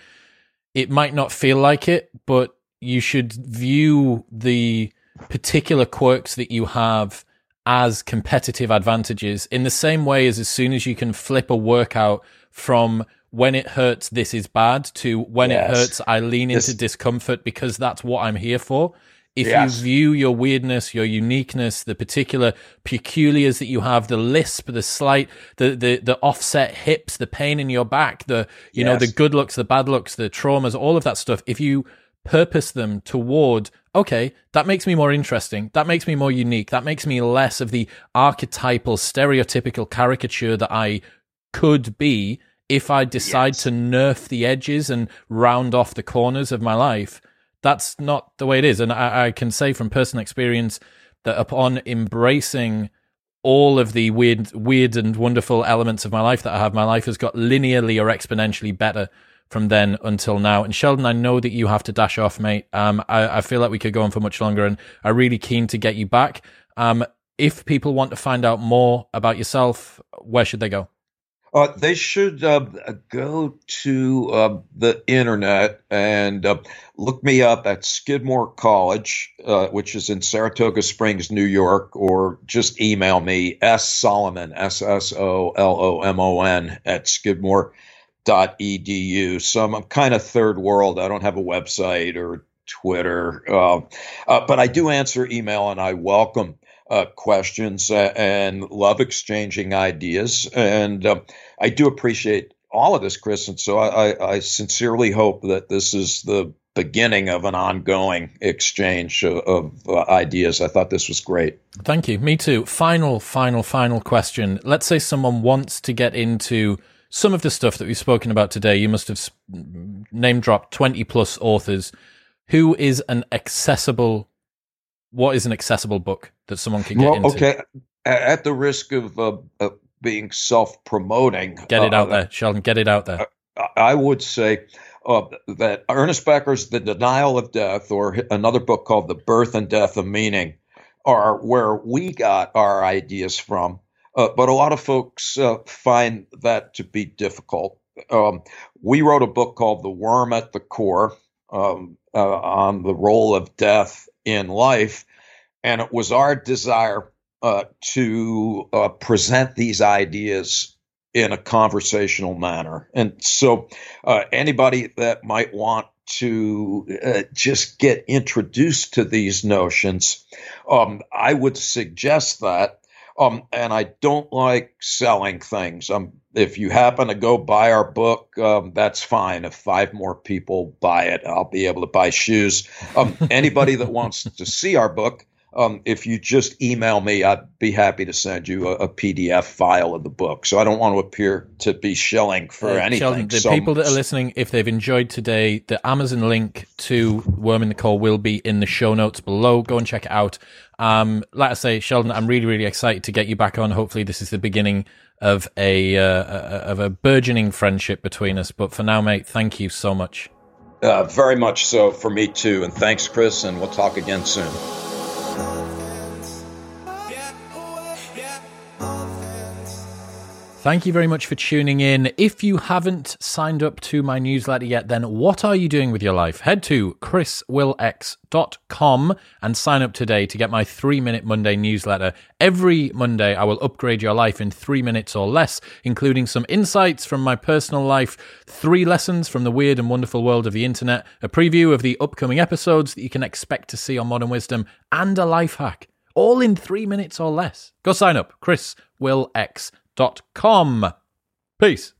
it might not feel like it, but you should view the particular quirks that you have as competitive advantages in the same way as as soon as you can flip a workout from when it hurts, this is bad to when yes. it hurts, I lean this- into discomfort because that's what I'm here for. If yes. you view your weirdness, your uniqueness, the particular peculiars that you have, the lisp, the slight, the, the, the offset hips, the pain in your back, the, you yes. know, the good looks, the bad looks, the traumas, all of that stuff. If you purpose them toward okay that makes me more interesting that makes me more unique that makes me less of the archetypal stereotypical caricature that i could be if i decide yes. to nerf the edges and round off the corners of my life. That's not the way it is. And I, I can say from personal experience that upon embracing all of the weird weird and wonderful elements of my life that i have my life has got linearly or exponentially better from then until now. And Sheldon, I know that you have to dash off, mate. Um, I, I, feel like we could go on for much longer, and I'm really keen to get you back. Um, if people want to find out more about yourself, where should they go? Uh, they should uh, go to uh, the internet and uh, look me up at Skidmore College, uh, which is in Saratoga Springs, New York, or just email me s solomon s s o l o m o n at Skidmore edu. So I'm, kind of third world. I don't have a website or Twitter, uh, uh, but I do answer email and I welcome uh, questions and love exchanging ideas. And um, I do appreciate all of this, Chris. And so I, I, sincerely hope that this is the beginning of an ongoing exchange of, of uh, ideas. I thought this was great. Thank you. Me too. Final, final, final question. Let's say someone wants to get into some of the stuff that we've spoken about today, you must have name dropped 20 plus authors. Who is an accessible, what is an accessible book that someone can get well, into? Okay. At the risk of uh, uh, being self promoting, get it out uh, there, Sheldon, get it out there. I would say uh, that Ernest Becker's The Denial of Death, or another book called The Birth and Death of Meaning, are where we got our ideas from. Uh, but a lot of folks uh, find that to be difficult. Um, we wrote a book called The Worm at the Core um, uh, on the role of death in life. And it was our desire uh, to uh, present these ideas in a conversational manner. And so, uh, anybody that might want to just get introduced to these notions, um, I would suggest that um, and I don't like selling things. Um, if you happen to go buy our book, um, that's fine. If five more people buy it, I'll be able to buy shoes. Um, anybody that wants to see our book, um, if you just email me, I'd be happy to send you a, a, PDF file of the book. So I don't want to appear to be shilling for uh, anything. Sheldon, the so, people that are listening, if they've enjoyed today, the Amazon link to Worm in the Core will be in the show notes below. Go and check it out. Um, like I say, Sheldon, I'm really, really excited to get you back on. Hopefully, this is the beginning of a uh, of a burgeoning friendship between us. But for now, mate, thank you so much. Uh, very much so for me too. And thanks, Chris. And we'll talk again soon. Thank you very much for tuning in. If you haven't signed up to my newsletter yet, then what are you doing with your life? Head to chriswillx.com and sign up today to get my three minute Monday newsletter. Every Monday, I will upgrade your life in three minutes or less, including some insights from my personal life, three lessons from the weird and wonderful world of the internet, a preview of the upcoming episodes that you can expect to see on Modern Wisdom, and a life hack. All in three minutes or less. Go sign up, chriswillx.com com. Peace.